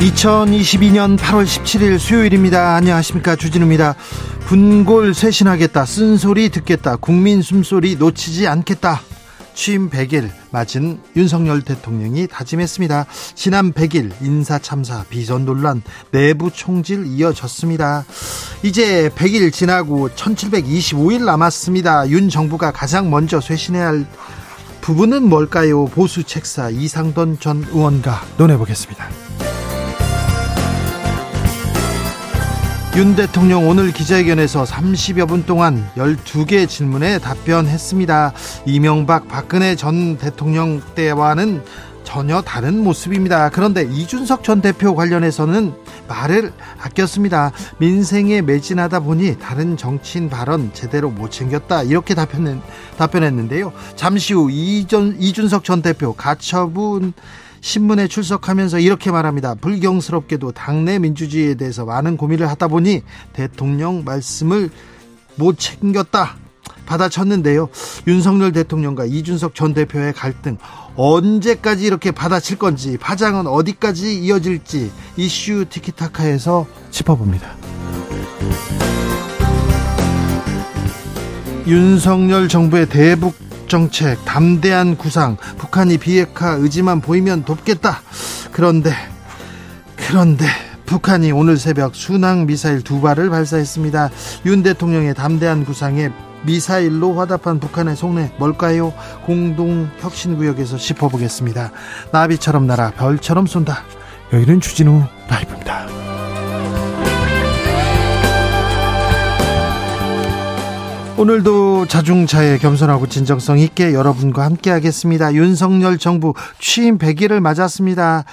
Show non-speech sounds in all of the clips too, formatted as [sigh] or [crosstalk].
2022년 8월 17일 수요일입니다. 안녕하십니까. 주진우입니다. 분골 쇄신하겠다. 쓴소리 듣겠다. 국민 숨소리 놓치지 않겠다. 취임 100일 맞은 윤석열 대통령이 다짐했습니다. 지난 100일 인사 참사 비선 논란 내부 총질 이어졌습니다. 이제 100일 지나고 1725일 남았습니다. 윤 정부가 가장 먼저 쇄신해야 할 부분은 뭘까요? 보수 책사 이상돈 전 의원과 논해보겠습니다. 윤 대통령 오늘 기자회견에서 30여 분 동안 12개 질문에 답변했습니다. 이명박 박근혜 전 대통령 때와는 전혀 다른 모습입니다. 그런데 이준석 전 대표 관련해서는 말을 아꼈습니다. 민생에 매진하다 보니 다른 정치인 발언 제대로 못 챙겼다. 이렇게 답변, 답변했는데요. 잠시 후 이준, 이준석 전 대표 가처분 신문에 출석하면서 이렇게 말합니다. 불경스럽게도 당내 민주주의에 대해서 많은 고민을 하다 보니 대통령 말씀을 못 챙겼다. 받아쳤는데요. 윤석열 대통령과 이준석 전 대표의 갈등 언제까지 이렇게 받아칠 건지 파장은 어디까지 이어질지 이슈 티키타카에서 짚어봅니다. 윤석열 정부의 대북 정책, 담대한 구상, 북한이 비핵화 의지만 보이면 돕겠다. 그런데, 그런데, 북한이 오늘 새벽 순항 미사일 두 발을 발사했습니다. 윤 대통령의 담대한 구상에 미사일로 화답한 북한의 속내 뭘까요? 공동 혁신구역에서 짚어보겠습니다. 나비처럼 날아 별처럼 쏜다. 여기는 주진우 라이브입니다. 오늘도 자중차에 겸손하고 진정성 있게 여러분과 함께 하겠습니다. 윤석열 정부 취임 100일을 맞았습니다.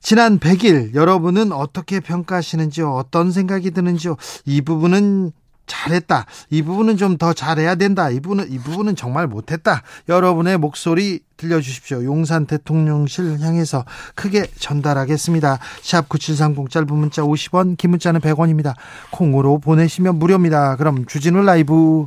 지난 100일 여러분은 어떻게 평가하시는지요? 어떤 생각이 드는지요? 이 부분은 잘했다. 이 부분은 좀 더 잘해야 된다. 이 부분은 이 부분은 정말 못했다. 여러분의 목소리 들려주십시오. 용산 대통령실 향해서 크게 전달하겠습니다. 샵 9730 짧은 문자 50원, 긴 문자는 100원입니다. 콩으로 보내시면 무료입니다. 그럼 주진우 라이브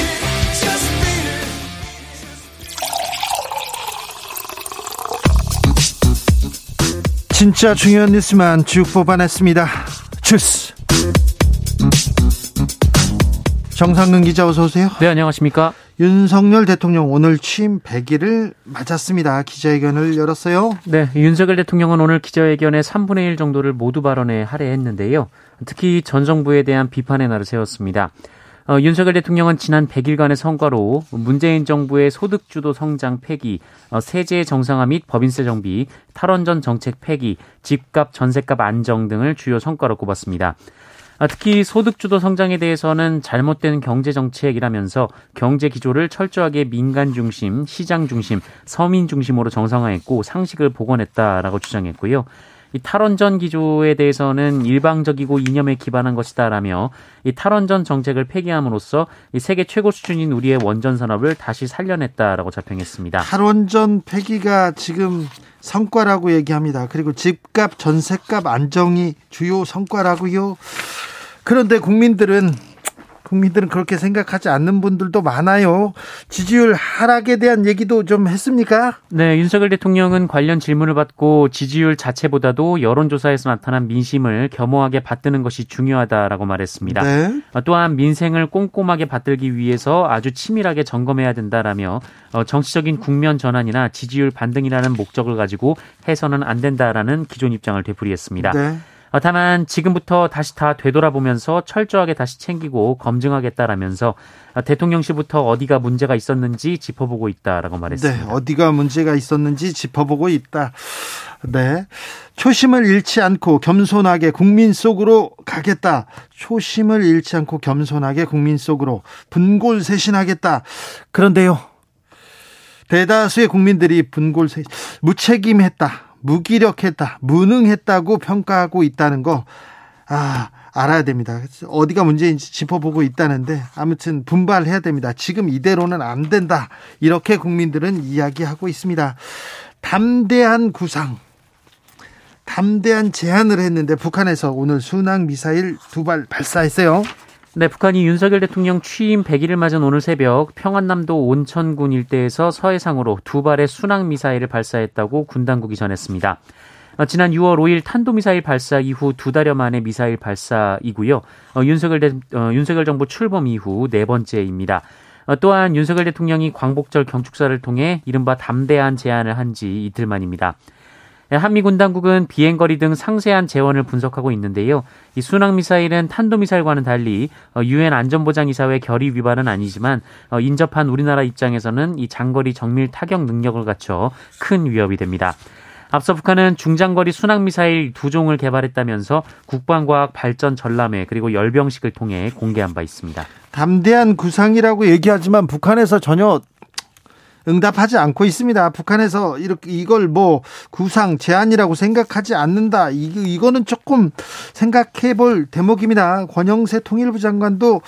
진짜 중요한 뉴스만 쭉 뽑아냈습니다. 주스. 정상근 기자 어서 오세요. 네, 안녕하십니까? 윤석열 대통령 오늘 취임 100일을 맞았습니다. 기자회견을 열었어요. 네, 윤석열 대통령은 오늘 기자회견에 3분의 1 정도를 모두 발언에 할애했는데요. 특히 전 정부에 대한 비판의 날을 세웠습니다. 어, 윤석열 대통령은 지난 100일간의 성과로 문재인 정부의 소득주도 성장 폐기, 어, 세제 정상화 및 법인세 정비, 탈원전 정책 폐기, 집값 전세값 안정 등을 주요 성과로 꼽았습니다. 아, 특히 소득주도 성장에 대해서는 잘못된 경제 정책이라면서 경제 기조를 철저하게 민간 중심, 시장 중심, 서민 중심으로 정상화했고 상식을 복원했다라고 주장했고요. 이 탈원전 기조에 대해서는 일방적이고 이념에 기반한 것이다라며 이 탈원전 정책을 폐기함으로써 이 세계 최고 수준인 우리의 원전 산업을 다시 살려냈다라고 자평했습니다. 탈원전 폐기가 지금 성과라고 얘기합니다. 그리고 집값, 전세값 안정이 주요 성과라고요. 그런데 국민들은 국민들은 그렇게 생각하지 않는 분들도 많아요. 지지율 하락에 대한 얘기도 좀 했습니까? 네, 윤석열 대통령은 관련 질문을 받고 지지율 자체보다도 여론조사에서 나타난 민심을 겸허하게 받드는 것이 중요하다라고 말했습니다. 네. 어, 또한 민생을 꼼꼼하게 받들기 위해서 아주 치밀하게 점검해야 된다라며 어, 정치적인 국면 전환이나 지지율 반등이라는 목적을 가지고 해서는 안 된다라는 기존 입장을 되풀이했습니다. 네. 어, 다만 지금부터 다시 다 되돌아보면서 철저하게 다시 챙기고 검증하겠다라면서 어, 대통령실부터 어디가 문제가 있었는지 짚어보고 있다라고 말했습니다. 네, 어디가 문제가 있었는지 짚어보고 있다. 네. 초심을 잃지 않고 겸손하게 국민 속으로 가겠다. 초심을 잃지 않고 겸손하게 국민 속으로 분골쇄신하겠다. 그런데요. 대다수의 국민들이 분골쇄신 무책임했다. 무기력했다, 무능했다고 평가하고 있다는 거, 아, 알아야 됩니다. 어디가 문제인지 짚어보고 있다는데, 아무튼 분발해야 됩니다. 지금 이대로는 안 된다. 이렇게 국민들은 이야기하고 있습니다. 담대한 구상, 담대한 제안을 했는데, 북한에서 오늘 순항 미사일 두 발 발사했어요. 네, 북한이 윤석열 대통령 취임 100일을 맞은 오늘 새벽 평안남도 온천군 일대에서 서해상으로 두 발의 순항 미사일을 발사했다고 군 당국이 전했습니다. 어, 지난 6월 5일 탄도미사일 발사 이후 두 달여 만에 미사일 발사이고요. 어, 윤석열, 대, 어, 윤석열 정부 출범 이후 네 번째입니다. 어, 또한 윤석열 대통령이 광복절 경축사를 통해 이른바 담대한 제안을 한 지 이틀 만입니다. 네, 한미군 당국은 비행거리 등 상세한 재원을 분석하고 있는데요. 이 순항 미사일은 탄도 미사일과는 달리 어, 유엔 안전보장이사회 결의 위반은 아니지만 어, 인접한 우리나라 입장에서는 이 장거리 정밀 타격 능력을 갖춰 큰 위협이 됩니다. 앞서 북한은 중장거리 순항 미사일 두 종을 개발했다면서 국방과학 발전 전람회 그리고 열병식을 통해 공개한 바 있습니다. 담대한 구상이라고 얘기하지만 북한에서 전혀 응답하지 않고 있습니다. 북한에서 이렇게 이걸 뭐 구상 제안이라고 생각하지 않는다. 이, 이거는 조금 생각해 볼 대목입니다. 권영세 통일부 장관도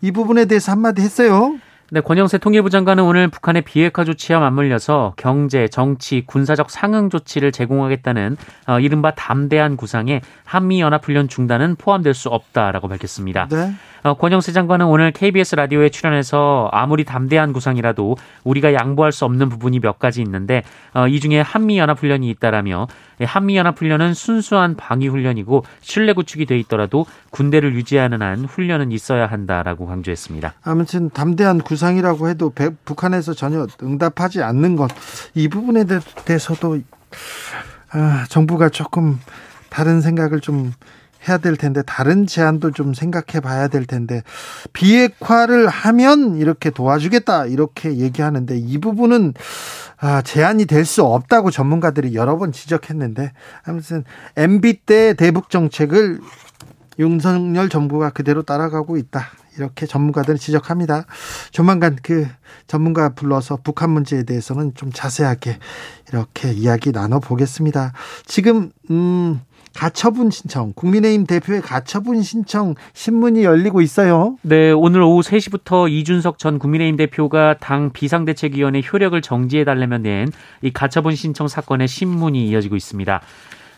이 부분에 대해서 한마디 했어요. 네, 권영세 통일부 장관은 오늘 북한의 비핵화 조치와 맞물려서 경제, 정치, 군사적 상응 조치를 제공하겠다는 어, 이른바 담대한 구상에 한미연합훈련 중단은 포함될 수 없다라고 밝혔습니다. 네. 어, 권영세 장관은 오늘 KBS 라디오에 출연해서 아무리 담대한 구상이라도 우리가 양보할 수 없는 부분이 몇 가지 있는데 어, 이 중에 한미연합훈련이 있다라며 예, 한미연합훈련은 순수한 방위훈련이고 신뢰 구축이 돼 있더라도 군대를 유지하는 한 훈련은 있어야 한다라고 강조했습니다. 아무튼 담대한 구상이라고 해도 북한에서 전혀 응답하지 않는 것 이 부분에 대해서도 아, 정부가 조금 다른 생각을 좀 해야 될 텐데 다른 제안도 좀 생각해 봐야 될 텐데 비핵화를 하면 이렇게 도와주겠다 이렇게 얘기하는데 이 부분은 아, 제한이 될 수 없다고 전문가들이 여러 번 지적했는데 아무튼 MB 때 대북 정책을 윤석열 정부가 그대로 따라가고 있다. 이렇게 전문가들은 지적합니다. 조만간 그 전문가 불러서 북한 문제에 대해서는 좀 자세하게 이렇게 이야기 나눠 보겠습니다. 지금 음 가처분 신청, 국민의힘 대표의 가처분 신청 신문이 열리고 있어요. 네, 오늘 오후 3시부터 이준석 전 국민의힘 대표가 당 비상대책위원회 효력을 정지해달라면 낸이 가처분 신청 사건의 신문이 이어지고 있습니다.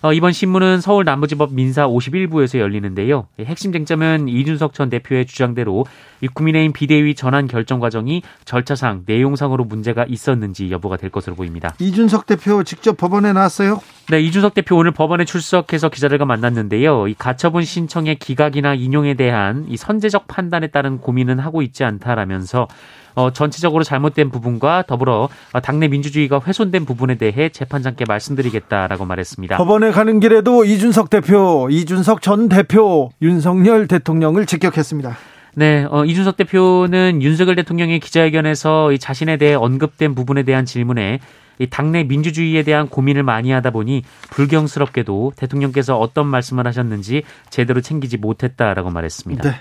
어, 이번 신문은 서울 남부지법 민사 51부에서 열리는데요. 핵심 쟁점은 이준석 전 대표의 주장대로 이 국민의힘 비대위 전환 결정 과정이 절차상 내용상으로 문제가 있었는지 여부가 될 것으로 보입니다. 이준석 대표 직접 법원에 나왔어요? 네, 이준석 대표 오늘 법원에 출석해서 기자들과 만났는데요. 이 가처분 신청의 기각이나 인용에 대한 이 선제적 판단에 따른 고민은 하고 있지 않다라면서 어, 전체적으로 잘못된 부분과 더불어 당내 민주주의가 훼손된 부분에 대해 재판장께 말씀드리겠다라고 말했습니다. 법원에 가는 길에도 이준석 대표, 이준석 전 대표, 윤석열 대통령을 직격했습니다. 네, 어, 이준석 대표는 윤석열 대통령의 기자회견에서 이 자신에 대해 언급된 부분에 대한 질문에 이 당내 민주주의에 대한 고민을 많이 하다 보니 불경스럽게도 대통령께서 어떤 말씀을 하셨는지 제대로 챙기지 못했다라고 말했습니다. 네.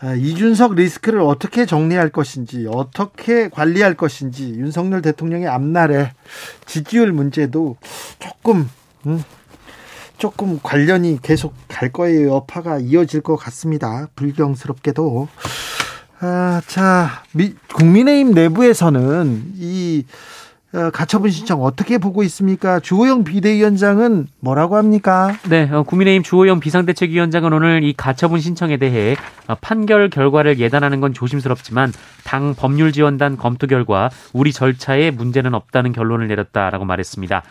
아, 이준석 리스크를 어떻게 정리할 것인지, 어떻게 관리할 것인지, 윤석열 대통령의 앞날에 지지율 문제도 조금, 음, 조금 관련이 계속 갈 거예요. 여파가 이어질 것 같습니다. 불경스럽게도. 아, 자, 미, 국민의힘 내부에서는 이 어, 가처분 신청 어떻게 보고 있습니까? 주호영 비대위원장은 뭐라고 합니까? 네, 어, 국민의힘 주호영 비상대책위원장은 오늘 이 가처분 신청에 대해 어, 판결 결과를 예단하는 건 조심스럽지만 당 법률지원단 검토 결과 우리 절차에 문제는 없다는 결론을 내렸다라고 말했습니다.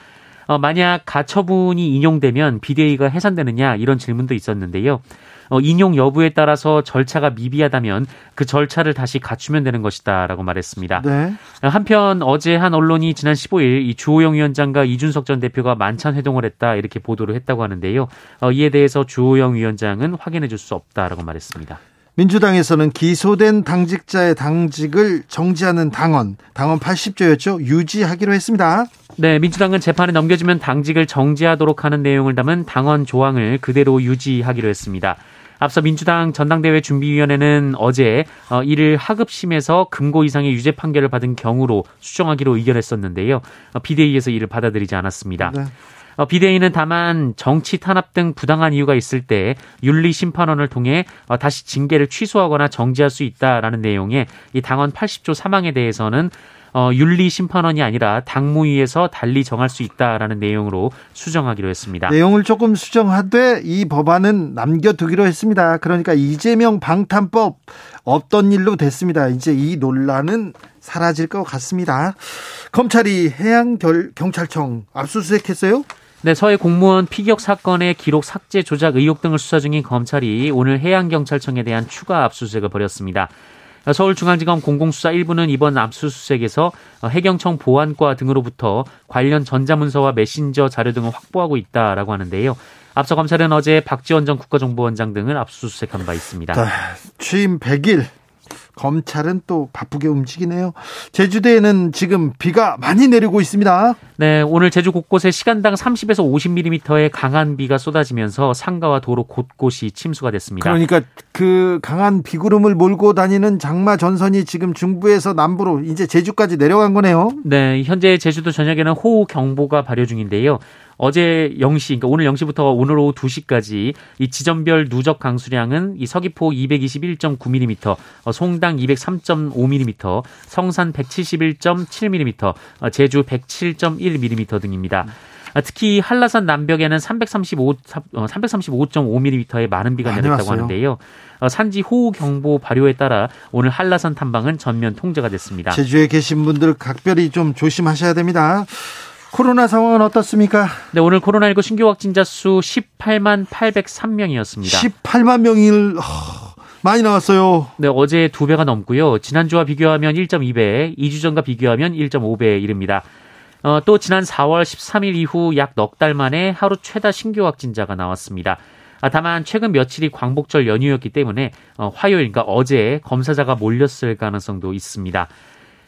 어, 만약 가처분이 인용되면 비대위가 해산되느냐 이런 질문도 있었는데요. 어, 인용 여부에 따라서 절차가 미비하다면 그 절차를 다시 갖추면 되는 것이다라고 말했습니다. 네. 한편 어제 한 언론이 지난 15일 이 주호영 위원장과 이준석 전 대표가 만찬 회동을 했다 이렇게 보도를 했다고 하는데요. 어, 이에 대해서 주호영 위원장은 확인해 줄 수 없다라고 말했습니다. 민주당에서는 기소된 당직자의 당직을 정지하는 당원, 당원 80조였죠. 유지하기로 했습니다. 네, 민주당은 재판에 넘겨지면 당직을 정지하도록 하는 내용을 담은 당원 조항을 그대로 유지하기로 했습니다. 앞서 민주당 전당대회 준비위원회는 어제 어, 이를 하급심에서 금고 이상의 유죄 판결을 받은 경우로 수정하기로 의견했었는데요. 어, 비대위에서 이를 받아들이지 않았습니다. 네. 어, 비대위는 다만 정치 탄압 등 부당한 이유가 있을 때 윤리 심판원을 통해 다시 징계를 취소하거나 정지할 수 있다라는 내용의 이 당원 80조 사망에 대해서는 어, 윤리 심판원이 아니라 당무위에서 달리 정할 수 있다라는 내용으로 수정하기로 했습니다. 내용을 조금 수정하되 이 법안은 남겨두기로 했습니다. 그러니까 이재명 방탄법 없던 일로 됐습니다. 이제 이 논란은 사라질 것 같습니다. 검찰이 해양경찰청 압수수색했어요? 네, 서해 공무원 피격 사건의 기록 삭제 조작 의혹 등을 수사 중인 검찰이 오늘 해양경찰청에 대한 추가 압수수색을 벌였습니다. 서울중앙지검 공공수사 1부는 이번 압수수색에서 해경청 보안과 등으로부터 관련 전자문서와 메신저 자료 등을 확보하고 있다라고 하는데요. 앞서 검찰은 어제 박지원 전 국가정보원장 등을 압수수색한 바 있습니다. 취임 100일 검찰은 또 바쁘게 움직이네요. 제주도에는 지금 비가 많이 내리고 있습니다. 네, 오늘 제주 곳곳에 시간당 30에서 50mm의 강한 비가 쏟아지면서 상가와 도로 곳곳이 침수가 됐습니다. 그러니까 그 강한 비구름을 몰고 다니는 장마 전선이 지금 중부에서 남부로 이제 제주까지 내려간 거네요. 네, 현재 제주도 전역에는 호우 경보가 발효 중인데요. 어제 0시, 그러니까 오늘 0시부터 오늘 오후 2시까지 이 지점별 누적 강수량은 이 서귀포 221.9mm, 어, 송당 203.5mm, 성산 171.7mm, 어, 제주 107.1mm 등입니다. 아, 특히 한라산 남벽에는 335, 335.5mm의 많은 비가 내렸다고 왔어요. 하는데요. 어, 산지 호우 경보 발효에 따라 오늘 한라산 탐방은 전면 통제가 됐습니다. 제주에 계신 분들 각별히 좀 조심하셔야 됩니다. 코로나 상황은 어떻습니까? 네, 오늘 코로나19 신규 확진자 수 18만 803명이었습니다. 18만 명일 많이 나왔어요. 네, 어제 두 배가 넘고요. 지난주와 비교하면 1.2배, 2주 전과 비교하면 1.5배 이릅니다. 어, 또 지난 4월 13일 이후 약 넉 달 만에 하루 최다 신규 확진자가 나왔습니다. 아, 다만 최근 며칠이 광복절 연휴였기 때문에 어, 화요일, 그러니까 어제 검사자가 몰렸을 가능성도 있습니다.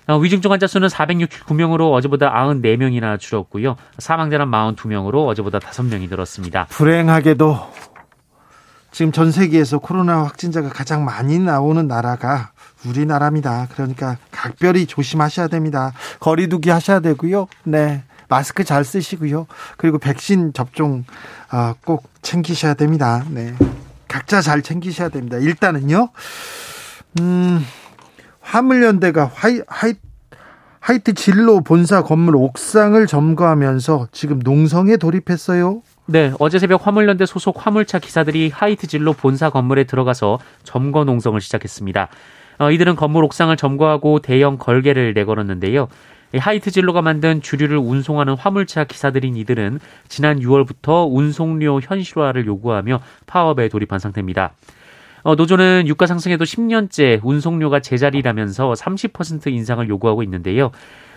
어, 위중증 환자 수는 469명으로 어제보다 94명이나 줄었고요. 사망자는 42명으로 어제보다 5명이 늘었습니다. 불행하게도 지금 전 세계에서 코로나 확진자가 가장 많이 나오는 나라가 우리나라입니다. 그러니까 각별히 조심하셔야 됩니다. 거리두기 하셔야 되고요. 네. 마스크 잘 쓰시고요. 그리고 백신 접종 아, 꼭 챙기셔야 됩니다. 네. 각자 잘 챙기셔야 됩니다. 일단은요. 음, 화물연대가 화이, 하이, 하이트 진로 본사 건물 옥상을 점거하면서 지금 농성에 돌입했어요. 네, 어제 새벽 화물연대 소속 화물차 기사들이 하이트 진로 본사 건물에 들어가서 점거 농성을 시작했습니다. 어, 이들은 건물 옥상을 점거하고 대형 걸개를 내걸었는데요. 하이트 진로가 만든 주류를 운송하는 화물차 기사들인 이들은 지난 6월부터 운송료 현실화를 요구하며 파업에 돌입한 상태입니다. 어, 노조는 유가 상승에도 10년째 운송료가 제자리라면서 30% 인상을 요구하고 있는데요.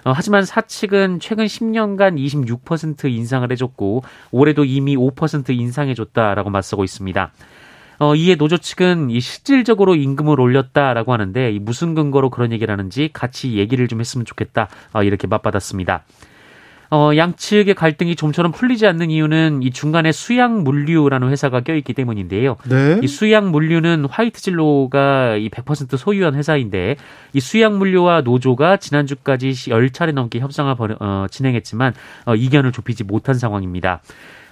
어, 하지만 사측은 최근 10년간 26% 인상을 해줬고 올해도 이미 5% 인상해줬다라고 맞서고 있습니다. 어, 이에 노조 측은 이 실질적으로 임금을 올렸다라고 하는데 무슨 근거로 그런 얘기를 하는지 같이 얘기를 좀 했으면 좋겠다 어, 이렇게 맞받았습니다. 어, 양측의 갈등이 좀처럼 풀리지 않는 이유는 이 중간에 수양 물류라는 회사가 껴있기 때문인데요. 네. 이 수양 물류는 화이트 진로가 이 100% 소유한 회사인데 이 수양 물류와 노조가 지난주까지 10차례 넘게 협상을 벌, 어, 진행했지만 어, 이견을 좁히지 못한 상황입니다.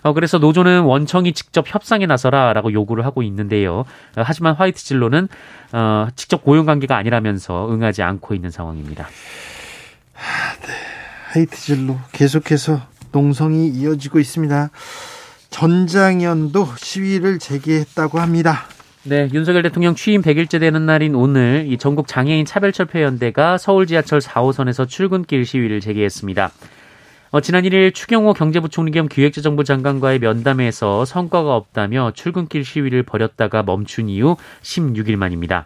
어, 그래서 노조는 원청이 직접 협상에 나서라라고 요구를 하고 있는데요. 어, 하지만 화이트 진로는 어, 직접 고용 관계가 아니라면서 응하지 않고 있는 상황입니다. 아, 네. 하이트질로 계속해서 농성이 이어지고 있습니다. 전장현도 시위를 재개했다고 합니다. 네, 윤석열 대통령 취임 100일째 되는 날인 오늘 이 전국 장애인 차별철폐연대가 서울 지하철 4호선에서 출근길 시위를 재개했습니다. 어, 지난 1일 추경호 경제부총리 겸 기획재정부 장관과의 면담에서 성과가 없다며 출근길 시위를 벌였다가 멈춘 이후 16일 만입니다.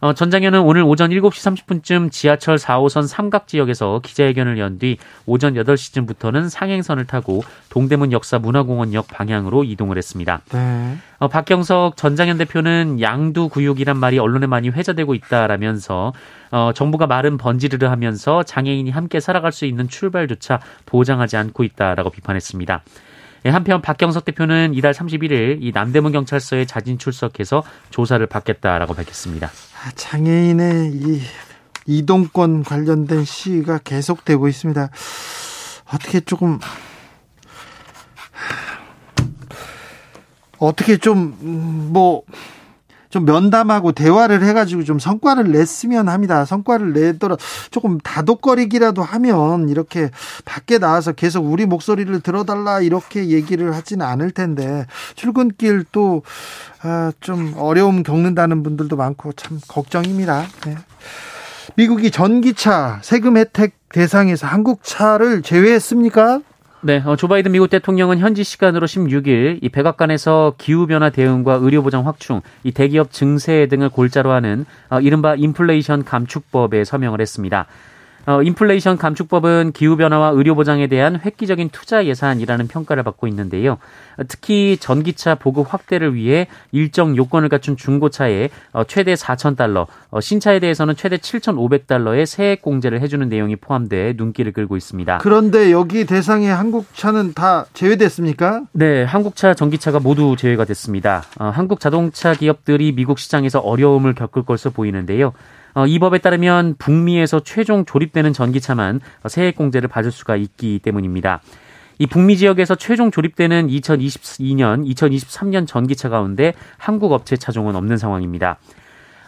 어, 전장현은 오늘 오전 7시 30분쯤 지하철 4호선 삼각 지역에서 기자회견을 연 뒤 오전 8시쯤부터는 상행선을 타고 동대문 역사 문화공원역 방향으로 이동을 했습니다. 네. 어, 박경석 전장현 대표는 양두구육이란 말이 언론에 많이 회자되고 있다라면서 어, 정부가 말은 번지르르 하면서 장애인이 함께 살아갈 수 있는 출발조차 보장하지 않고 있다라고 비판했습니다. 예, 한편 박경석 대표는 이달 31일 이 남대문 경찰서에 자진 출석해서 조사를 받겠다라고 밝혔습니다. 아, 장애인의 이 이동권 관련된 시위가 계속되고 있습니다. 어떻게 조금 어떻게 좀 뭐 좀 면담하고 대화를 해가지고 좀 성과를 냈으면 합니다. 성과를 내더라 조금 다독거리기라도 하면 이렇게 밖에 나와서 계속 우리 목소리를 들어달라 이렇게 얘기를 하지는 않을 텐데 출근길 또좀 아, 어려움 겪는다는 분들도 많고 참 걱정입니다. 네. 미국이 전기차 세금 혜택 대상에서 한국 차를 제외했습니까? 네, 어, 조 바이든 미국 대통령은 현지 시간으로 16일 이 백악관에서 기후 변화 대응과 의료 보장 확충, 이 대기업 증세 등을 골자로 하는 어, 이른바 인플레이션 감축법에 서명을 했습니다. 어, 인플레이션 감축법은 기후변화와 의료보장에 대한 획기적인 투자 예산이라는 평가를 받고 있는데요. 특히 전기차 보급 확대를 위해 일정 요건을 갖춘 중고차에 어, 최대 4천 달러, 어, 신차에 대해서는 최대 7,500달러의 세액 공제를 해주는 내용이 포함돼 눈길을 끌고 있습니다. 그런데 여기 대상에 한국차는 다 제외됐습니까? 네, 한국차, 전기차가 모두 제외가 됐습니다. 어, 한국 자동차 기업들이 미국 시장에서 어려움을 겪을 것으로 보이는데요. 어, 이 법에 따르면 북미에서 최종 조립되는 전기차만 세액 공제를 받을 수가 있기 때문입니다. 이 북미 지역에서 최종 조립되는 2022년, 2023년 전기차 가운데 한국 업체 차종은 없는 상황입니다.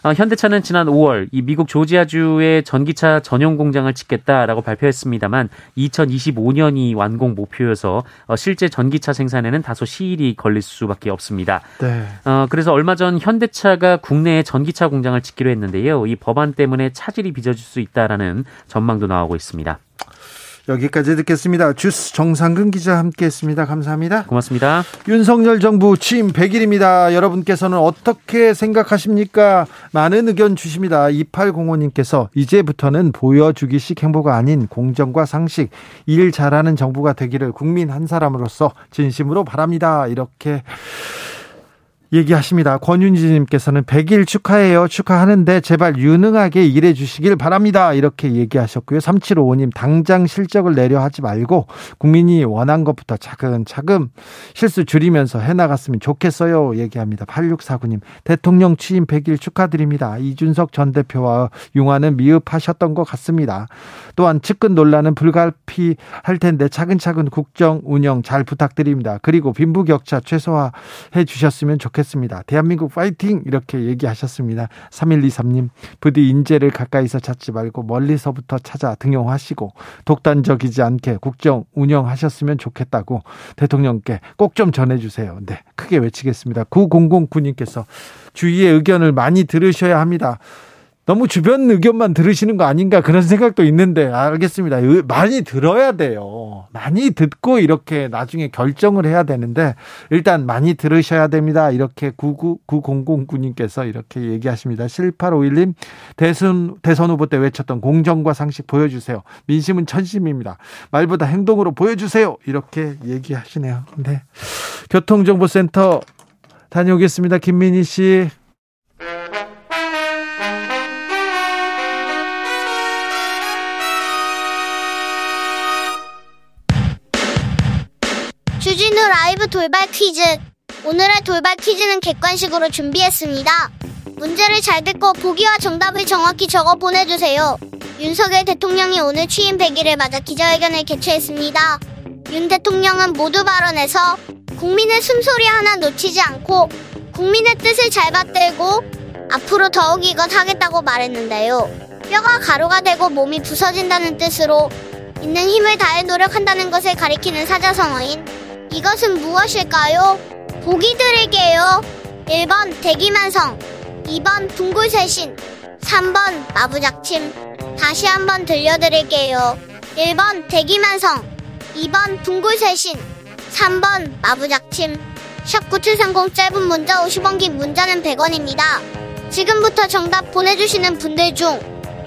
어, 현대차는 지난 5월 이 미국 조지아주의 전기차 전용 공장을 짓겠다라고 발표했습니다만 2025년이 완공 목표여서 어, 실제 전기차 생산에는 다소 시일이 걸릴 수밖에 없습니다. 네. 어, 그래서 얼마 전 현대차가 국내에 전기차 공장을 짓기로 했는데요. 이 법안 때문에 차질이 빚어질 수 있다라는 전망도 나오고 있습니다. 여기까지 듣겠습니다. 주스 정상근 기자 함께했습니다. 감사합니다. 고맙습니다. 윤석열 정부 취임 100일입니다. 여러분께서는 어떻게 생각하십니까? 많은 의견 주십니다. 2805님께서 이제부터는 보여주기식 행보가 아닌 공정과 상식, 일 잘하는 정부가 되기를 국민 한 사람으로서 진심으로 바랍니다. 이렇게 얘기하십니다. 권윤지님께서는 100일 축하해요. 축하하는데 제발 유능하게 일해 주시길 바랍니다. 이렇게 얘기하셨고요. 3755님 당장 실적을 내려 하지 말고 국민이 원한 것부터 차근차근 실수 줄이면서 해나갔으면 좋겠어요. 얘기합니다. 8649님 대통령 취임 100일 축하드립니다. 이준석 전 대표와 융화는 미흡하셨던 것 같습니다. 또한 측근 논란은 불가피할 텐데 차근차근 국정 운영 잘 부탁드립니다. 그리고 빈부격차 최소화해 주셨으면 좋겠습니다. 좋겠습니다. 대한민국 파이팅! 이렇게 얘기하셨습니다. 3123님, 부디 인재를 가까이서 찾지 말고 멀리서부터 찾아 등용하시고 독단적이지 않게 국정 운영하셨으면 좋겠다고 대통령께 꼭 좀 전해주세요. 네, 크게 외치겠습니다. 9009님께서 주위의 의견을 많이 들으셔야 합니다. 너무 주변 의견만 들으시는 거 아닌가 그런 생각도 있는데 알겠습니다. 많이 들어야 돼요. 많이 듣고 이렇게 나중에 결정을 해야 되는데 일단 많이 들으셔야 됩니다. 이렇게 99900님께서 이렇게 얘기하십니다. 7851님 대선 대선 후보 때 외쳤던 공정과 상식 보여주세요. 민심은 천심입니다. 말보다 행동으로 보여주세요. 이렇게 얘기하시네요. 네. 교통정보센터 다녀오겠습니다. 김민희 씨. 라이브 돌발 퀴즈. 오늘의 돌발 퀴즈는 객관식으로 준비했습니다. 문제를 잘 듣고 보기와 정답을 정확히 적어 보내주세요. 윤석열 대통령이 오늘 취임 100일을 맞아 기자회견을 개최했습니다. 윤 대통령은 모두 발언에서 국민의 숨소리 하나 놓치지 않고 국민의 뜻을 잘 받들고 앞으로 더욱 이것 하겠다고 말했는데요. 뼈가 가루가 되고 몸이 부서진다는 뜻으로 있는 힘을 다해 노력한다는 것을 가리키는 사자성어인 이것은 무엇일까요? 보기 드릴게요. 1번 대기만성, 2번 둥굴쇄신, 3번 마부작침. 다시 한번 들려드릴게요. 1번 대기만성, 2번 둥굴쇄신, 3번 마부작침. 샵 9730 짧은 문자 50원 긴 문자는 100원입니다. 지금부터 정답 보내주시는 분들 중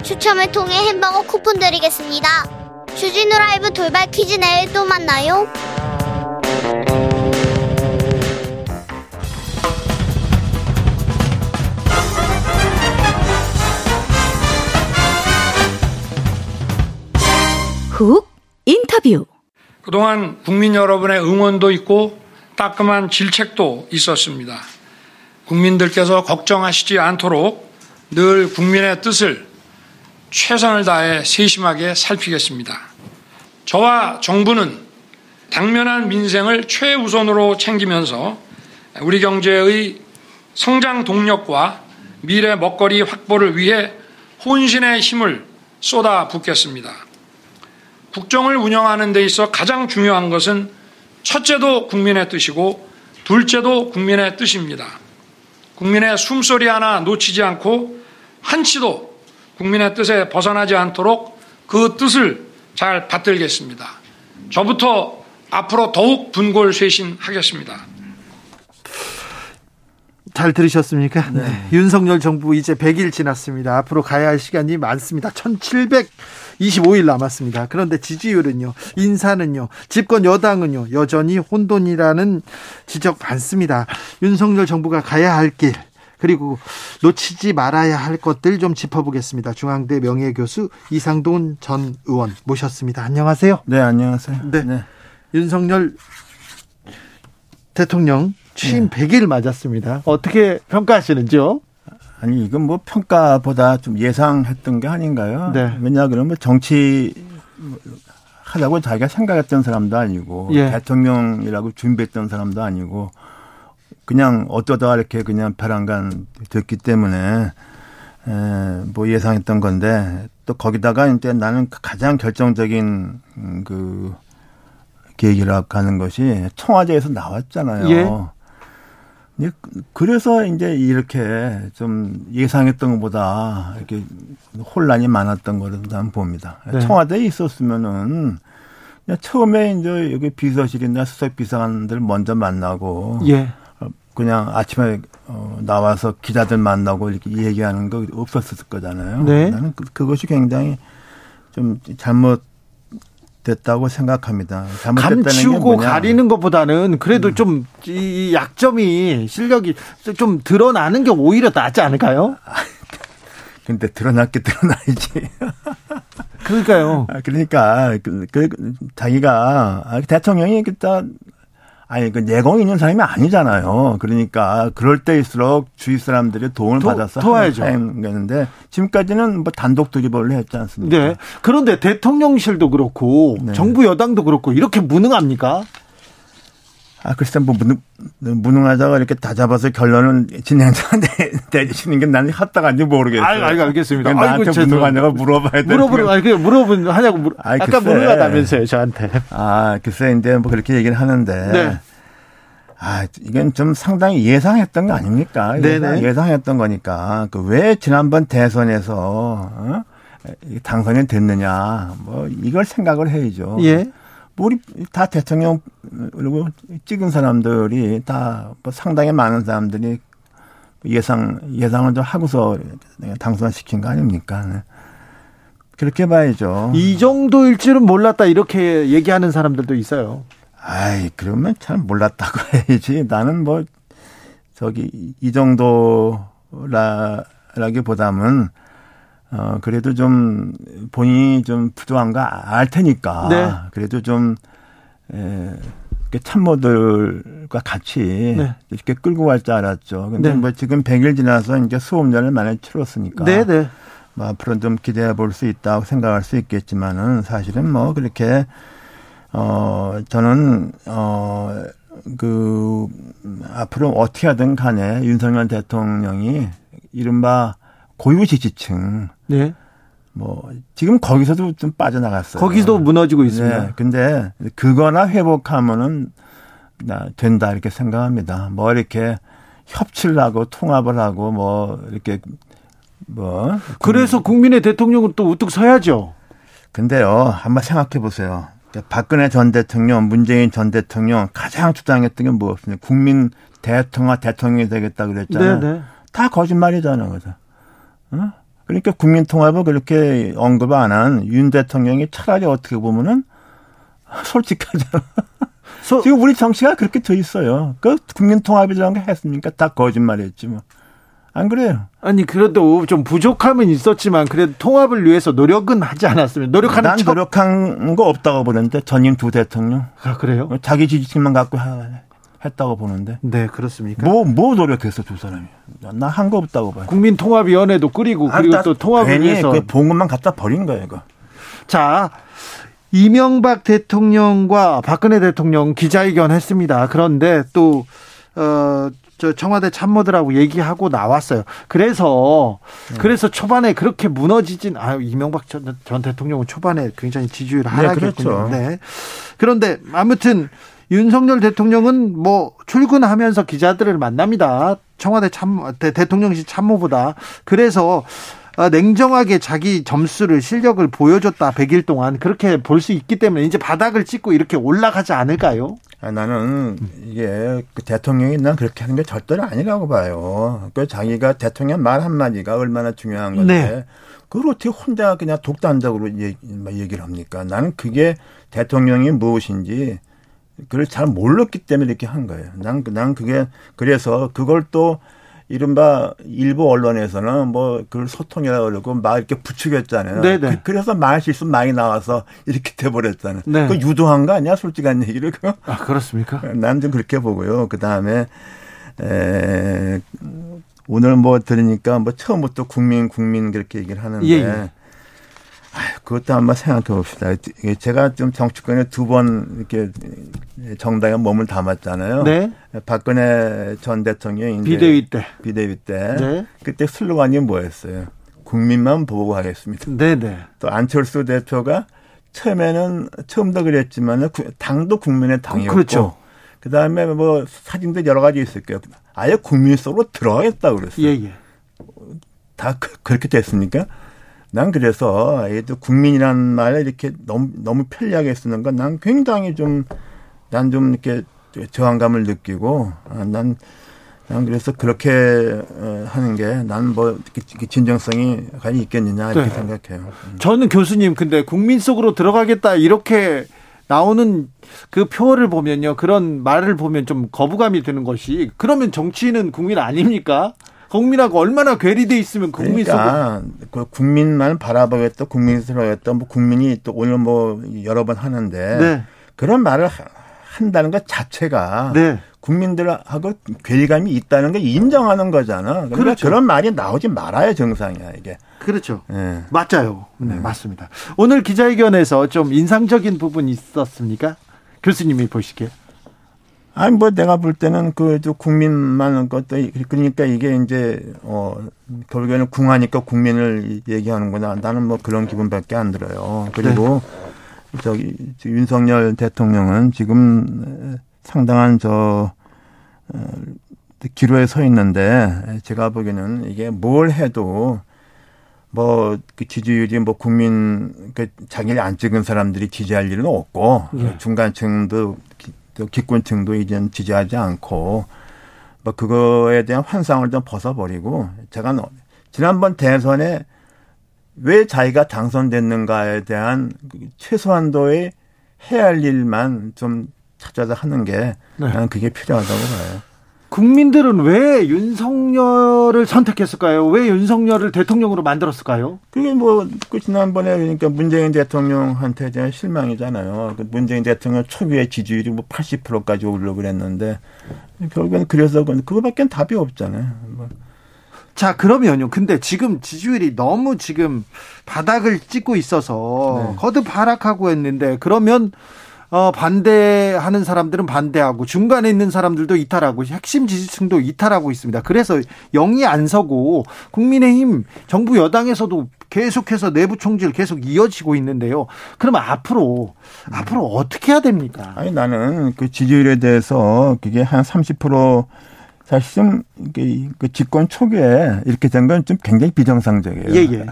추첨을 통해 햄버거 쿠폰 드리겠습니다. 주진우 라이브 돌발 퀴즈 내일 또 만나요. 훅 인터뷰 그동안 국민 여러분의 응원도 있고 따끔한 질책도 있었습니다. 국민들께서 걱정하시지 않도록 늘 국민의 뜻을 최선을 다해 세심하게 살피겠습니다. 저와 정부는 당면한 민생을 최우선으로 챙기면서 우리 경제의 성장 동력과 미래 먹거리 확보를 위해 혼신의 힘을 쏟아 붓겠습니다. 국정을 운영하는 데 있어 가장 중요한 것은 첫째도 국민의 뜻이고 둘째도 국민의 뜻입니다. 국민의 숨소리 하나 놓치지 않고 한치도 국민의 뜻에 벗어나지 않도록 그 뜻을 잘 받들겠습니다. 저부터 앞으로 더욱 분골쇄신하겠습니다. 잘 들으셨습니까? 네. 윤석열 정부 이제 100일 지났습니다. 앞으로 가야 할 시간이 많습니다. 1725일 남았습니다. 그런데 지지율은요, 인사는요, 집권 여당은요, 여전히 혼돈이라는 지적 많습니다. 윤석열 정부가 가야 할 길, 그리고 놓치지 말아야 할 것들 좀 짚어보겠습니다. 중앙대 명예교수 이상돈 전 의원 모셨습니다. 안녕하세요. 네, 안녕하세요. 네. 네. 윤석열 대통령 취임 네. 100일 맞았습니다. 어떻게 평가하시는지요? 아니 이건 뭐 평가보다 좀 예상했던 게 아닌가요? 네. 왜냐 그러면 정치 하자고 자기가 생각했던 사람도 아니고 예. 대통령이라고 준비했던 사람도 아니고 그냥 어쩌다 이렇게 그냥 벼랑간 됐기 때문에 에, 뭐 예상했던 건데 또 거기다가 이제 나는 가장 결정적인 그 계획이라고 하는 것이 청와대에서 나왔잖아요. 예. 그래서 이제 이렇게 좀 예상했던 것보다 이렇게 혼란이 많았던 거로 저는 봅니다. 네. 청와대에 있었으면은 그냥 처음에 이제 여기 비서실이나 수석 비서관들 먼저 만나고 예. 어, 그냥 아침에 어 나와서 기자들 만나고 이렇게 얘기하는 거 없었을 거잖아요. 네. 나는 그, 그것이 굉장히 좀 잘못 됐다고 생각합니다. 감추고 가리는 것보다는 그래도 음. 좀이 약점이 실력이 좀 드러나는 게 오히려 낫지 않을까요? [laughs] 근데 드러났게 드러나야지. 그러니까요. 아, 그러니까 그, 그 자기가 아, 대통령이 일단 아니 그 내공 있는 사람이 아니잖아요. 그러니까 그럴 때일수록 주위 사람들의 도움을 도, 받아서 도와야죠. 하는데 지금까지는 뭐 단독 드리블을 했지 않습니까? 네. 그런데 대통령실도 그렇고 네. 정부 여당도 그렇고 이렇게 무능합니까? 아, 글쎄, 뭐, 무능, 무능하다가 이렇게 다 잡아서 결론은 진행자한테 [laughs] 내리시는 게 나는 합당한지 모르겠어요. 아, 알, 알겠습니다. 나한테 아이고, 무능하냐고 물어봐야 돼. 물어보는, 아니, 그냥 물어본, 하냐고 물, 아니, 아까 무능하다면서요, 저한테. 아, 글쎄, 이제 뭐 그렇게 얘기를 하는데. 네. 아, 이건 좀 상당히 예상했던 거 아닙니까? 예상, 예상했던 거니까. 그 왜 지난번 대선에서, 어? 당선이 됐느냐. 뭐, 이걸 생각을 해야죠. 예. 뭐 우리 다 대통령 그리고 찍은 사람들이 다 뭐 상당히 많은 사람들이 예상 예상을 좀 하고서 당선시킨 거 아닙니까? 네. 그렇게 봐야죠. 이 정도일 줄은 몰랐다 이렇게 얘기하는 사람들도 있어요. 아이 그러면 참 몰랐다고 [laughs] 해야지. 나는 뭐 저기 이 정도라라기보다는 어, 그래도 좀 본인이 좀 부족한 거 알 테니까. 네. 그래도 좀, 에, 참모들과 같이 네. 이렇게 끌고 갈 줄 알았죠. 근데 네. 뭐 지금 100일 지나서 이제 수업년을 많이 치렀으니까. 네, 네. 뭐 앞으로 좀 기대해 볼 수 있다고 생각할 수 있겠지만은 사실은 뭐 그렇게, 어, 저는, 어, 그, 앞으로 어떻게 하든 간에 윤석열 대통령이 이른바 고유 지지층. 네. 뭐 지금 거기서도 좀 빠져나갔어요. 거기도 무너지고 있습니다. 네, 근데 그거나 회복하면은 나 된다 이렇게 생각합니다. 뭐 이렇게 협치를 하고 통합을 하고 뭐 이렇게 뭐 그래서 국민의 대통령은 또 우뚝 서야죠. 근데요 한번 생각해 보세요. 박근혜 전 대통령, 문재인 전 대통령 가장 주장했던 게 무엇입니까? 국민 대통령 대통령이 되겠다 그랬잖아요. 네네. 네. 다 거짓말이잖아요, 그죠? 어? 그러니까 국민 통합을 그렇게 언급 안 한 윤 대통령이 차라리 어떻게 보면은 솔직하잖아. [laughs] 소, 지금 우리 정치가 그렇게 돼 있어요. 그 국민 통합이라는 게 했습니까? 다 거짓말이었지 뭐. 안 그래요? 아니 그래도 좀 부족함은 있었지만 그래도 통합을 위해서 노력은 하지 않았으면 노력하는 난 첫... 노력한 거 없다고 보는데 전임 두 대통령. 아 그래요? 자기 지지층만 갖고 했다고 보는데. 네 그렇습니까? 뭐뭐 뭐 노력했어 두 사람이? 나 한 거 없다고 봐요. 국민통합위원회도 꾸리고 아, 그리고 또 통합을 위해서 그 봉급만 갖다 버린 거예요, 이거. 자. 이명박 대통령과 박근혜 대통령 기자회견 했습니다. 그런데 또, 어, 저 청와대 참모들하고 얘기하고 나왔어요. 그래서 네. 그래서 초반에 그렇게 무너지진 아 이명박 전, 전 대통령은 초반에 굉장히 지지율 하락했군요. 네, 그렇죠. 네. 그런데 아무튼 윤석열 대통령은 뭐 출근하면서 기자들을 만납니다. 청와대 참 대통령실 참모보다 그래서 아, 냉정하게 자기 점수를 실력을 보여줬다 100일 동안 그렇게 볼 수 있기 때문에 이제 바닥을 찍고 이렇게 올라가지 않을까요? 아, 나는 이게 그 대통령이 난 그렇게 하는 게 절대로 아니라고 봐요. 그 자기가 대통령 말 한마디가 얼마나 중요한 건데 네. 그걸 어떻게 혼자 그냥 독단적으로 얘기를 합니까? 나는 그게 대통령이 무엇인지 그걸 잘 몰랐기 때문에 이렇게 한 거예요. 난, 난 그게 그래서 그걸 또 이른바 일부 언론에서는 뭐 그걸 소통이라고 그러고 막 이렇게 부추겼잖아요. 네네. 그, 래서 말 실수 많이 나와서 이렇게 돼버렸잖아요. 네. 그 유도한 거 아니야? 솔직한 얘기를. 아, 그렇습니까? [laughs] 난 좀 그렇게 보고요. 그 다음에, 에, 오늘 뭐 들으니까 뭐 처음부터 국민, 국민 그렇게 얘기를 하는데. 예, 예. 그것도 한번 생각해 봅시다. 제가 좀 정치권에 두 번 이렇게 정당에 몸을 담았잖아요. 네. 박근혜 전 대통령이 비대위 때. 비대위 때. 네. 그때 슬로건이 뭐였어요? 국민만 보고 하겠습니다. 네네. 네. 또 안철수 대표가 처음에는 처음도 그랬지만 당도 국민의 당이었고. 그렇죠. 그 다음에 뭐 사진도 여러 가지 있을 거예요. 아예 국민 속으로 들어가겠다 그랬어요. 예, 예. 다 그, 그렇게 됐습니까? 난 그래서 얘도 국민이란 말을 이렇게 너무 너무 편리하게 쓰는 건 난 굉장히 좀 난 좀 이렇게 저항감을 느끼고 아, 난, 난 그래서 그렇게 어, 하는 게 난 뭐 진정성이 과연 있겠느냐 이렇게 네. 생각해요. 음. 저는 교수님 근데 국민 속으로 들어가겠다 이렇게 나오는 그 표를 보면요 그런 말을 보면 좀 거부감이 드는 것이 그러면 정치인은 국민 아닙니까? 국민하고 얼마나 괴리돼 있으면 국민 그러니까 그 국민만 바라보겠다, 국민스러웠다, 뭐 국민이 또 오늘 뭐 여러 번 하는데 네. 그런 말을 한다는 것 자체가 네. 국민들하고 괴리감이 있다는 걸 인정하는 거잖아. 그러니까 그렇죠. 그런 말이 나오지 말아야 정상이야 이게. 그렇죠. 네. 맞아요. 네, 네, 맞습니다. 오늘 기자회견에서 좀 인상적인 부분 있었습니까? 교수님이 보시기에. 아니 뭐 내가 볼 때는 그저 국민만 것도 그러니까 이게 이제 어 결국에는 궁하니까 국민을 얘기하는구나. 나는 뭐 그런 기분밖에 안 들어요. 그리고 네. 저기 윤석열 대통령은 지금 상당한 저 어, 기로에 서 있는데 제가 보기에는 이게 뭘 해도 뭐 그 지지율이 뭐 국민 그 자기를 안 찍은 사람들이 지지할 일은 없고 네. 중간층도 또 기권층도 이젠 지지하지 않고 뭐 그거에 대한 환상을 좀 벗어버리고 제가 지난번 대선에 왜 자기가 당선됐는가에 대한 최소한도의 해야 할 일만 좀 찾아서 하는 게 네. 나는 그게 필요하다고 봐요. 국민들은 왜 윤석열을 선택했을까요? 왜 윤석열을 대통령으로 만들었을까요? 그게 뭐, 그 지난번에 그러니까 문재인 대통령한테 대한 실망이잖아요. 그 문재인 대통령 초기의 지지율이 뭐 80%까지 오르려고 그랬는데, 결국엔 그래서 그거밖에 답이 없잖아요. 뭐. 자, 그러면요. 근데 지금 지지율이 너무 지금 바닥을 찍고 있어서 네. 거듭 하락하고 했는데, 그러면 어, 반대하는 사람들은 반대하고 중간에 있는 사람들도 이탈하고 핵심 지지층도 이탈하고 있습니다. 그래서 영이 안 서고 국민의힘 정부 여당에서도 계속해서 내부 총질 계속 이어지고 있는데요. 그럼 앞으로 음. 앞으로 어떻게 해야 됩니까? 아니 나는 그 지지율에 대해서 그게 한 30% 사실 좀그 집권 초기에 이렇게 된 건 좀 굉장히 비정상적이에요. 예, 예.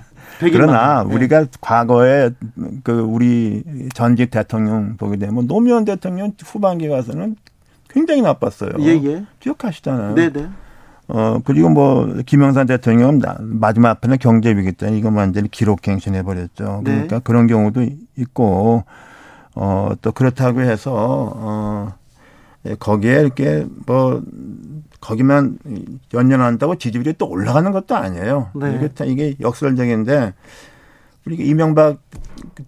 그러나 네. 우리가 과거에 그 우리 전직 대통령 보게 되면 노무현 대통령 후반기 가서는 굉장히 나빴어요. 예, 예. 기억하시잖아요. 네네. 네. 어, 그리고 뭐, 김영삼 대통령은 마지막 편에 경제 위기 때 이거 완전히 기록갱신해 버렸죠. 네. 그러니까 그런 경우도 있고, 어, 또 그렇다고 해서, 어, 예, 거기에 이렇게 뭐, 거기만 연연한다고 지지율이 또 올라가는 것도 아니에요. 네. 이게, 이게 역설적인데 우리 이명박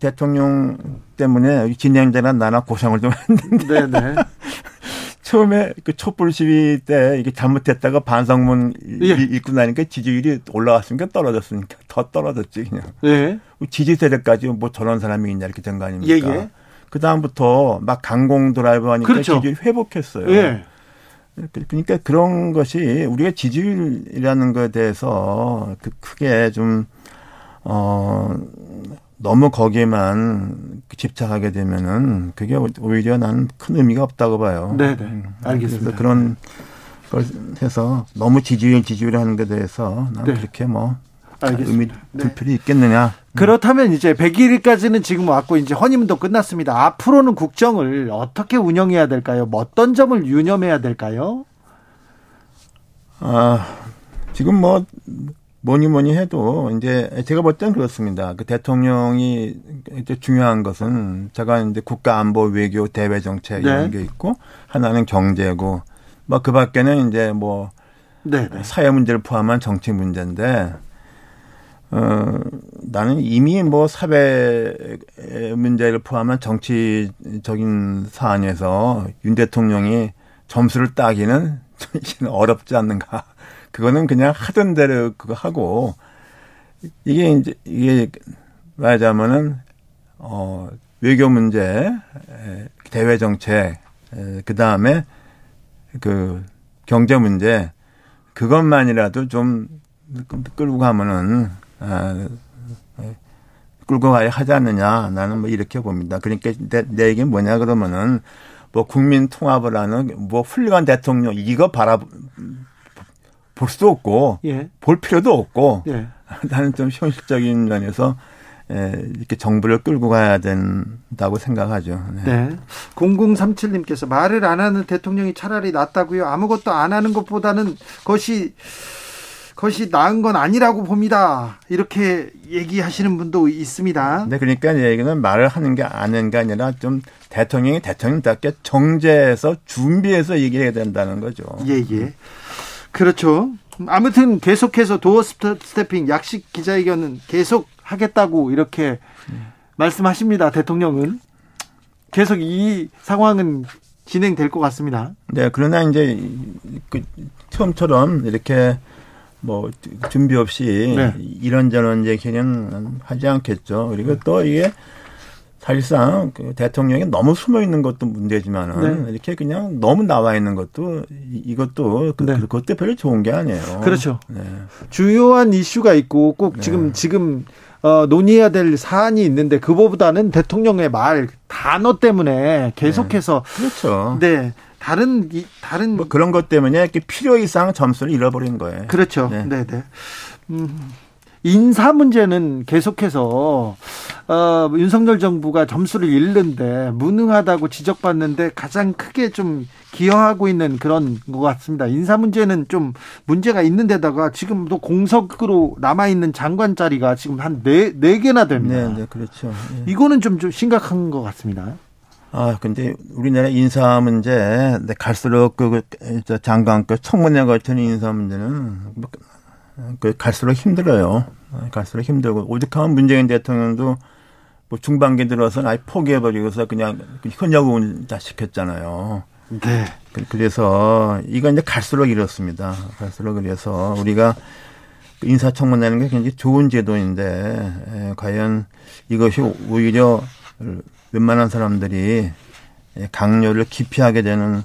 대통령 때문에 진행자나 나나 고생을 좀 [laughs] 했는데 네네. [laughs] 처음에 그 촛불 시위 때 이게 잘못했다가 반성문 예. 읽고 나니까 지지율이 올라갔으니까 떨어졌으니까 더 떨어졌지 그냥. 예. 지지 세대까지 뭐 저런 사람이 있냐 이렇게 된 거 아닙니까? 예, 예. 그 다음부터 막 강공 드라이브 하니까 그렇죠. 지지율 회복했어요. 예. 그러니까 그런 것이 우리가 지지율이라는 것에 대해서 그 크게 좀, 어, 너무 거기에만 집착하게 되면은 그게 오히려 나는 큰 의미가 없다고 봐요. 네네. 네. 음, 알겠습니다. 그런 걸 해서 너무 지지율 지지율 하는 것에 대해서 나는 네. 그렇게 뭐 알겠습니다. 의미 둘 네. 필요 있겠느냐. 그렇다면 이제 100일까지는 지금 왔고 이제 허니문도 끝났습니다. 앞으로는 국정을 어떻게 운영해야 될까요? 뭐 어떤 점을 유념해야 될까요? 아, 지금 뭐 뭐니 뭐니 해도 이제 제가 볼 땐 그렇습니다. 그 대통령이 이제 중요한 것은 제가 이제 국가 안보 외교 대외 정책 이런 네. 게 있고 하나는 경제고 뭐 그 밖에는 이제 뭐 네, 네. 사회 문제를 포함한 정치 문제인데 어, 나는 이미 뭐 사회 문제를 포함한 정치적인 사안에서 윤 대통령이 점수를 따기는 [laughs] 좀 어렵지 않는가. 그거는 그냥 하던 대로 그거 하고 이게 이제 이게 말하자면은 어 외교 문제, 대외 정책, 그 다음에 그 경제 문제 그것만이라도 좀 끌고 가면은 아, 끌고 가야 하지 않느냐. 나는 뭐 이렇게 봅니다. 그러니까 내, 내 얘기는 뭐냐 그러면은 뭐 국민 통합을 하는 뭐 훌륭한 대통령 이거 바라 볼 수도 없고 예. 볼 필요도 없고 예. [laughs] 나는 좀 현실적인 면에서 에, 이렇게 정부를 끌고 가야 된다고 생각하죠. 네. 네. 0037님께서 말을 안 하는 대통령이 차라리 낫다고요. 아무것도 안 하는 것보다는 것이 그 것이 나은 건 아니라고 봅니다. 이렇게 얘기하시는 분도 있습니다. 네, 그러니까 얘기는 말을 하는 게 아닌 게 아니라 좀 대통령이 대통령답게 정제해서 준비해서 얘기해야 된다는 거죠. 예, 예. 그렇죠. 아무튼 계속해서 도어 스태핑 약식 기자회견은 계속 하겠다고 이렇게 음. 말씀하십니다. 대통령은 계속 이 상황은 진행될 것 같습니다. 네, 그러나 이제 그 처음처럼 이렇게 뭐 준비 없이 네. 이런저런 얘기는 하지 않겠죠. 그리고 또 이게 사실상 그 대통령이 너무 숨어 있는 것도 문제지만은 네. 이렇게 그냥 너무 나와 있는 것도 이것도 그, 네. 그것도 별로 좋은 게 아니에요. 그렇죠. 네. 주요한 이슈가 있고 꼭 네. 지금 지금 어, 논의해야 될 사안이 있는데 그거보다는 대통령의 말 단어 때문에 계속해서 네. 그렇죠. 네. 다른 이 다른 뭐 그런 것 때문에 필요 이상 점수를 잃어버린 거예요. 그렇죠. 네, 네. 네. 음, 인사 문제는 계속해서 어, 윤석열 정부가 점수를 잃는데 무능하다고 지적받는데 가장 크게 좀 기여하고 있는 그런 것 같습니다. 인사 문제는 좀 문제가 있는데다가 지금도 공석으로 남아 있는 장관 자리가 지금 한 네 네 개나 됩니다. 네, 네, 그렇죠. 네. 이거는 좀, 좀 심각한 것 같습니다. 아, 근데 우리나라 인사 문제, 갈수록 그, 그 장관급 청문회 같은 인사 문제는 뭐, 그 갈수록 힘들어요. 갈수록 힘들고 오죽하면 문재인 대통령도 뭐 중반기 들어서 아예 포기해버리고서 그냥 현역 의원자 시켰잖아요. 네. 그, 그래서 이건 이제 갈수록 이렇습니다. 갈수록 그래서 우리가 인사청문회는 게 굉장히 좋은 제도인데 에, 과연 이것이 오히려 웬만한 사람들이 예, 강요를 기피하게 되는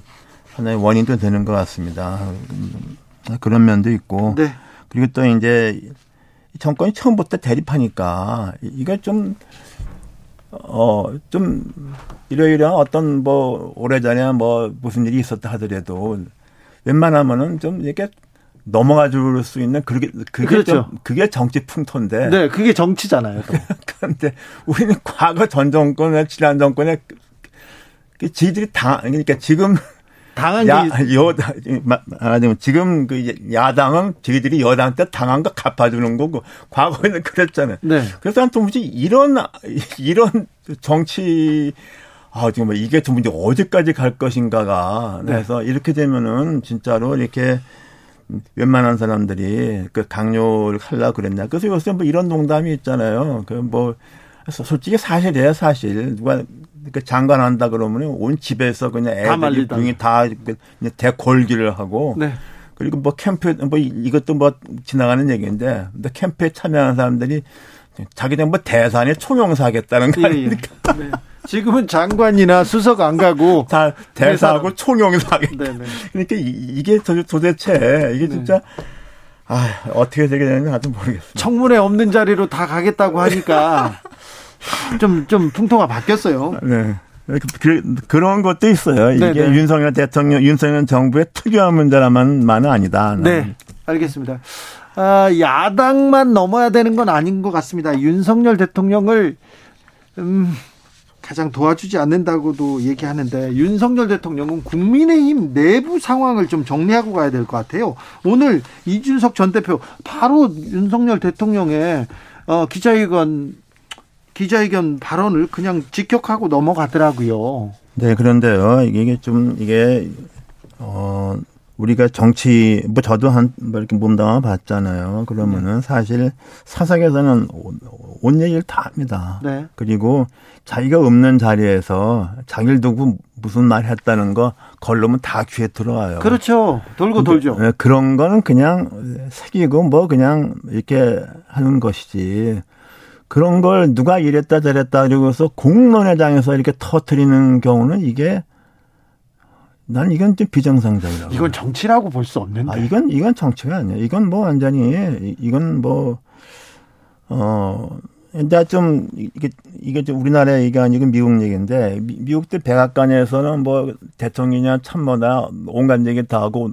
하나의 원인도 되는 것 같습니다. 음, 그런 면도 있고. 네. 그리고 또 이제 정권이 처음부터 대립하니까 이게 좀, 어, 좀 이러이러한 어떤 뭐 오래전에 뭐 무슨 일이 있었다 하더라도 웬만하면은 좀 이렇게 넘어가 줄 수 있는 그게 그게 그렇죠. 좀 그게 정치 풍토인데. 네, 그게 정치잖아요. [laughs] 그런데 우리는 과거 전 정권에 지난 정권에 그 지들이 당 그러니까 지금 당한 야, 게 여당 말하자면 지금 그 야당은 저희들이 여당 때 당한 거 갚아주는 거고 과거에는 그랬잖아요. 네. 그래서 난 도무지 이런 이런 정치 아 정말 이게 도무지 어디까지 갈 것인가가 네. 그래서 네. 이렇게 되면은 진짜로 이렇게 웬만한 사람들이 그 강요를 하려 그랬냐. 그래서 요새 뭐 이런 농담이 있잖아요. 그 뭐 솔직히 사실이에요, 사실. 누가 그 장관 한다 그러면 온 집에서 그냥 애들이 중이 다 그냥 대골기를 하고 네. 그리고 뭐 캠프 뭐 이것도 뭐 지나가는 얘기인데 근데 캠프에 참여하는 사람들이 자기들 뭐 대산에 총영사 하겠다는 거 아닙니까? 예, 예. 네. 지금은 장관이나 수석 안 가고 [laughs] 다 대사하고 총영사 하겠다. 네, 네. 그러니까 이 게 도 대체 이게 네. 진짜 아, 어떻게 되게 되는지 아직 모르겠어요. 청문회 없는 자리로 다 가겠다고 하니까 [laughs] 좀, 좀 풍토가 바뀌었어요. 네. 그, 그런 것도 있어요. 이게 네네. 네. 윤석열 대통령, 윤석열 정부의 특유한 문제라만 아니다. 네. 알겠습니다. 아, 야당만 넘어야 되는 건 아닌 것 같습니다. 윤석열 대통령을, 음, 가장 도와주지 않는다고도 얘기하는데 윤석열 대통령은 국민의힘 내부 상황을 좀 정리하고 가야 될 것 같아요. 오늘 이준석 전 대표 바로 윤석열 대통령의 어, 기자회견 기자회견 발언을 그냥 직격하고 넘어가더라고요. 네, 그런데요. 이게 좀 이게 어 우리가 정치 뭐 저도 한뭐 이렇게 몸담아 봤잖아요. 그러면은 네. 사실 사석에서는 온 얘기를 다 합니다. 네. 그리고 자기가 없는 자리에서 자기를 두고 무슨 말 했다는 거 걸르면 다 귀에 들어와요. 그렇죠. 돌고 돌죠. 네, 그런 거는 그냥 새기고 뭐 그냥 이렇게 하는 것이지. 그런 걸 누가 이랬다 저랬다 그러고서 공론회장에서 이렇게 터트리는 경우는 이게 난 이건 좀 비정상적이라고. 이건 정치라고 볼 수 없는데. 아, 이건 이건 정치가 아니야. 이건 뭐 완전히 이건 뭐 어. 근데 좀 이게 이게 좀 우리나라 얘기가 아니고 미국 얘기인데 미국도 백악관에서는 뭐 대통령이냐 참모나 온갖 얘기 다 하고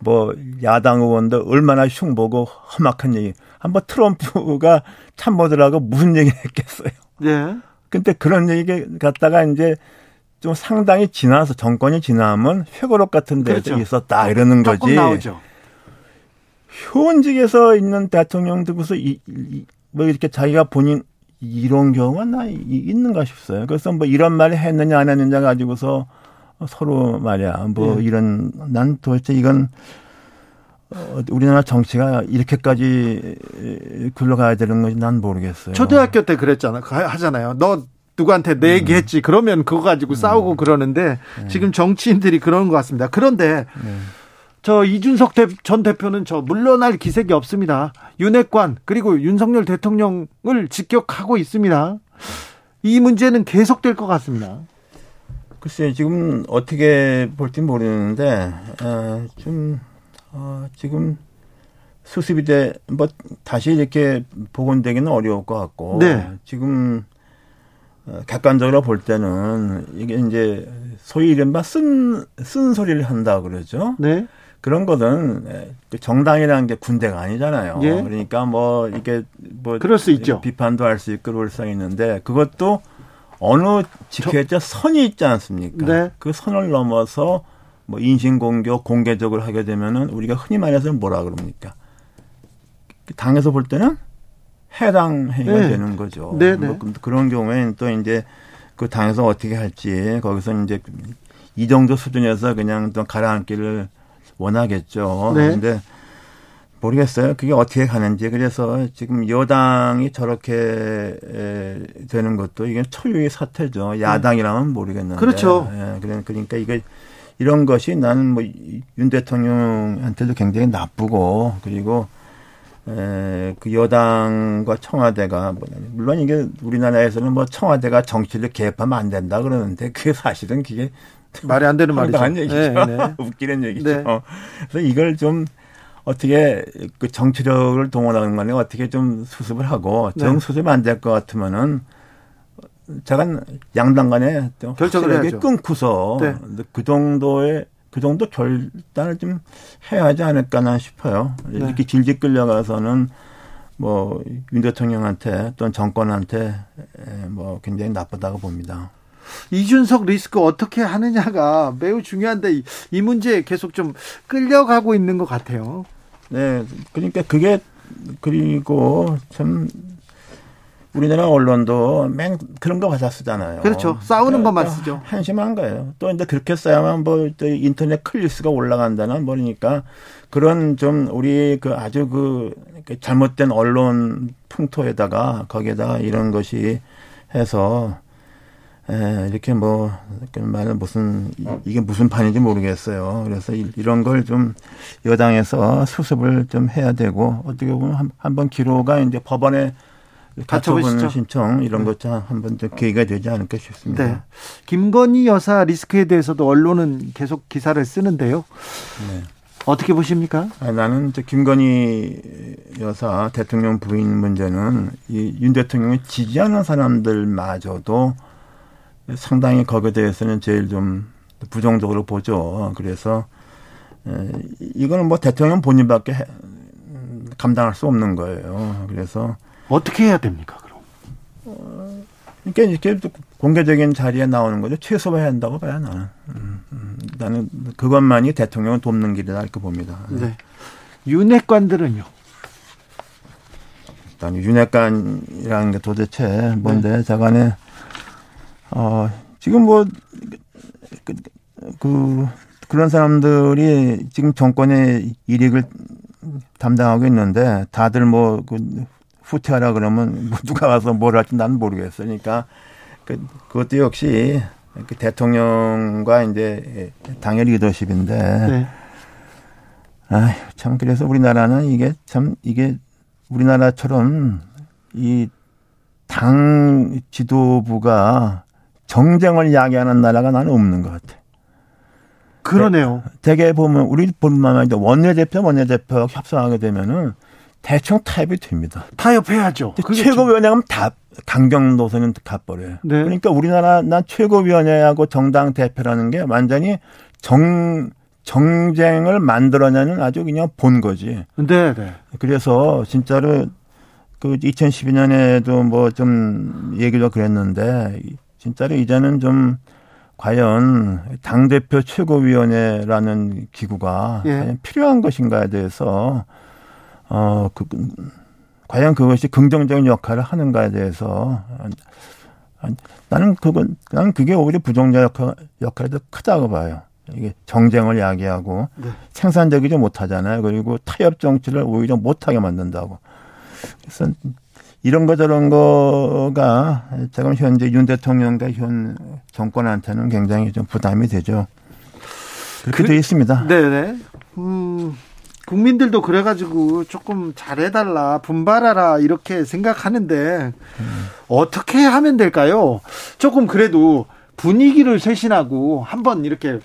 뭐 야당 의원들 얼마나 흉보고 험악한 얘기. 한번 트럼프가 참모들하고 무슨 얘기를 했겠어요. 네. 근데 그런 얘기 갖다가 이제 좀 상당히 지나서 정권이 지나면 회고록 같은 데서 그렇죠. 있었다 이러는 거지. 나오죠. 현직에서 있는 대통령 들고서 이, 이, 뭐 이렇게 자기가 본인 이런 경우가 나 있는가 싶어요. 그래서 뭐 이런 말을 했느냐 안 했느냐 가지고서 서로 말이야 뭐 네. 이런 난 도대체 이건 어, 우리나라 정치가 이렇게까지 굴러가야 되는 건지 난 모르겠어요. 초등학교 때 그랬잖아. 하잖아요. 너 누구한테 내 얘기했지. 음. 그러면 그거 가지고 음. 싸우고 그러는데 네. 지금 정치인들이 그런 것 같습니다. 그런데 네. 저 이준석 전 대표는 저 물러날 기색이 없습니다. 윤핵관 그리고 윤석열 대통령을 직격하고 있습니다. 이 문제는 계속될 것 같습니다. 글쎄 지금 어떻게 볼지 모르는데 어, 좀 어, 지금 수습이 돼, 뭐, 다시 이렇게 복원되기는 어려울 것 같고. 네. 지금, 어, 객관적으로 볼 때는 이게 이제 소위 이른바 쓴, 쓴 소리를 한다 그러죠. 네. 그런 것은 그 정당이라는 게 군대가 아니잖아요. 예. 그러니까 뭐 이게 뭐 그럴 수 있죠. 비판도 할 수 있고 그럴 수 있는데 그것도 어느 지켜져 선이 있지 않습니까? 네. 그 선을 넘어서 뭐 인신공격 공개적으로 하게 되면은 우리가 흔히 말해서 뭐라 그럽니까? 당에서 볼 때는 해당 행위가 네. 되는 거죠. 네, 네. 뭐 그런 경우에는 또 이제 그 당에서 어떻게 할지 거기서 이제 이 정도 수준에서 그냥 또 가라앉기를 원하겠죠. 네. 근데 모르겠어요. 그게 어떻게 가는지. 그래서 지금 여당이 저렇게 되는 것도 이게 초유의 사태죠. 야당이라면 모르겠는데. 그렇죠. 예, 그러니까 이게 이런 것이 나는 뭐 윤 대통령한테도 굉장히 나쁘고 그리고 에, 그 여당과 청와대가 뭐, 물론 이게 우리나라에서는 뭐 청와대가 정치를 개입하면 안 된다 그러는데 그게 사실은 그게 말이 안 되는 말이죠. 얘기죠. 네, 네. [laughs] 웃기는 얘기죠. 네. 그래서 이걸 좀 어떻게 그 정치력을 동원하는 거는 어떻게 좀 수습을 하고 정 네. 수습이 안될 것 같으면은 제가 양당 간에 결정을 끊고서 네. 그 정도의 그 정도 결단을 좀 해야 하지 않을까나 싶어요. 네. 이렇게 질질 끌려가서는 뭐 윤 대통령한테 또는 정권한테 뭐 굉장히 나쁘다고 봅니다. 이준석 리스크 어떻게 하느냐가 매우 중요한데 이 문제 계속 좀 끌려가고 있는 것 같아요. 네, 그러니까 그게 그리고 참 우리나라 언론도 맨 그런 거 받아 쓰잖아요. 그렇죠. 싸우는 것만 그러니까 쓰죠. 한심한 거예요. 또 이제 그렇게 써야만 뭐 인터넷 클릭수가 올라간다는 뭐니까 그런 좀 우리 그 아주 그 잘못된 언론 풍토에다가 거기에다가 이런 것이 해서 에, 이렇게 뭐, 말은 무슨, 이게 무슨 판인지 모르겠어요. 그래서 이 런 걸 좀 여당에서 수습을 좀 해야 되고, 어떻게 보면 한, 한번 기로가 이제 법원에 가처분 신청 이런 네. 것도 한번 더 기회가 되지 않을까 싶습니다. 네. 김건희 여사 리스크에 대해서도 언론은 계속 기사를 쓰는데요. 네. 어떻게 보십니까? 아, 나는 김건희 여사 대통령 부인 문제는 이 윤 대통령을 지지하는 사람들마저도 상당히 거기에 대해서는 제일 좀 부정적으로 보죠. 그래서 이거는 뭐 대통령 본인밖에 감당할 수 없는 거예요. 그래서 어떻게 해야 됩니까, 그럼? 어, 그러니까 이렇게 공개적인 자리에 나오는 거죠. 최소화해야 한다고 봐요, 나는. 음, 음, 나는 그것만이 대통령을 돕는 길이다, 이렇게 봅니다. 네. 윤핵관들은요? 일단 윤핵관이라는 게 도대체 뭔데, 네. 자간에 어, 지금 뭐, 그, 그, 그런 사람들이 지금 정권의 이익을 담당하고 있는데 다들 뭐, 그, 후퇴하라 그러면 [laughs] 뭐 누가 와서 뭘 할지 나는 모르겠어요. 그러니까 그, 그것도 역시 그 대통령과 이제 당의 리더십인데. 네. 아휴, 참, 그래서 우리나라는 이게 참, 이게 우리나라처럼 이 당 지도부가 정쟁을 야기하는 나라가 나는 없는 것 같아. 그러네요. 대개 보면 우리 뿐만 아니라 원내대표, 원내대표 협상하게 되면은 대충 타협이 됩니다. 타협해야죠. 최고위원회 가면 다 강경 노선은 가버려요. 네. 그러니까 우리나라 난 최고위원회하고 정당 대표라는 게 완전히 정 정쟁을 만들어내는 아주 그냥 본 거지. 네, 네. 그래서 진짜로 그 2012년에도 뭐 좀 얘기도 그랬는데 진짜로 이제는 좀 과연 당 대표 최고위원회라는 기구가 예. 필요한 것인가에 대해서 어, 그, 과연 그것이 긍정적인 역할을 하는가에 대해서 나는 그건, 나는 그게 오히려 부정적 역할, 역할이 더 크다고 봐요. 이게 정쟁을 야기하고 네. 생산적이지 못하잖아요. 그리고 타협 정치를 오히려 못하게 만든다고. 그래서 이런 거 저런 거가 지금 현재 윤 대통령과 현 정권한테는 굉장히 좀 부담이 되죠. 그렇게 그, 돼 있습니다. 네네. 음, 국민들도 그래가지고 조금 잘해달라, 분발하라, 이렇게 생각하는데, 음. 어떻게 하면 될까요? 조금 그래도 분위기를 쇄신하고 한번 이렇게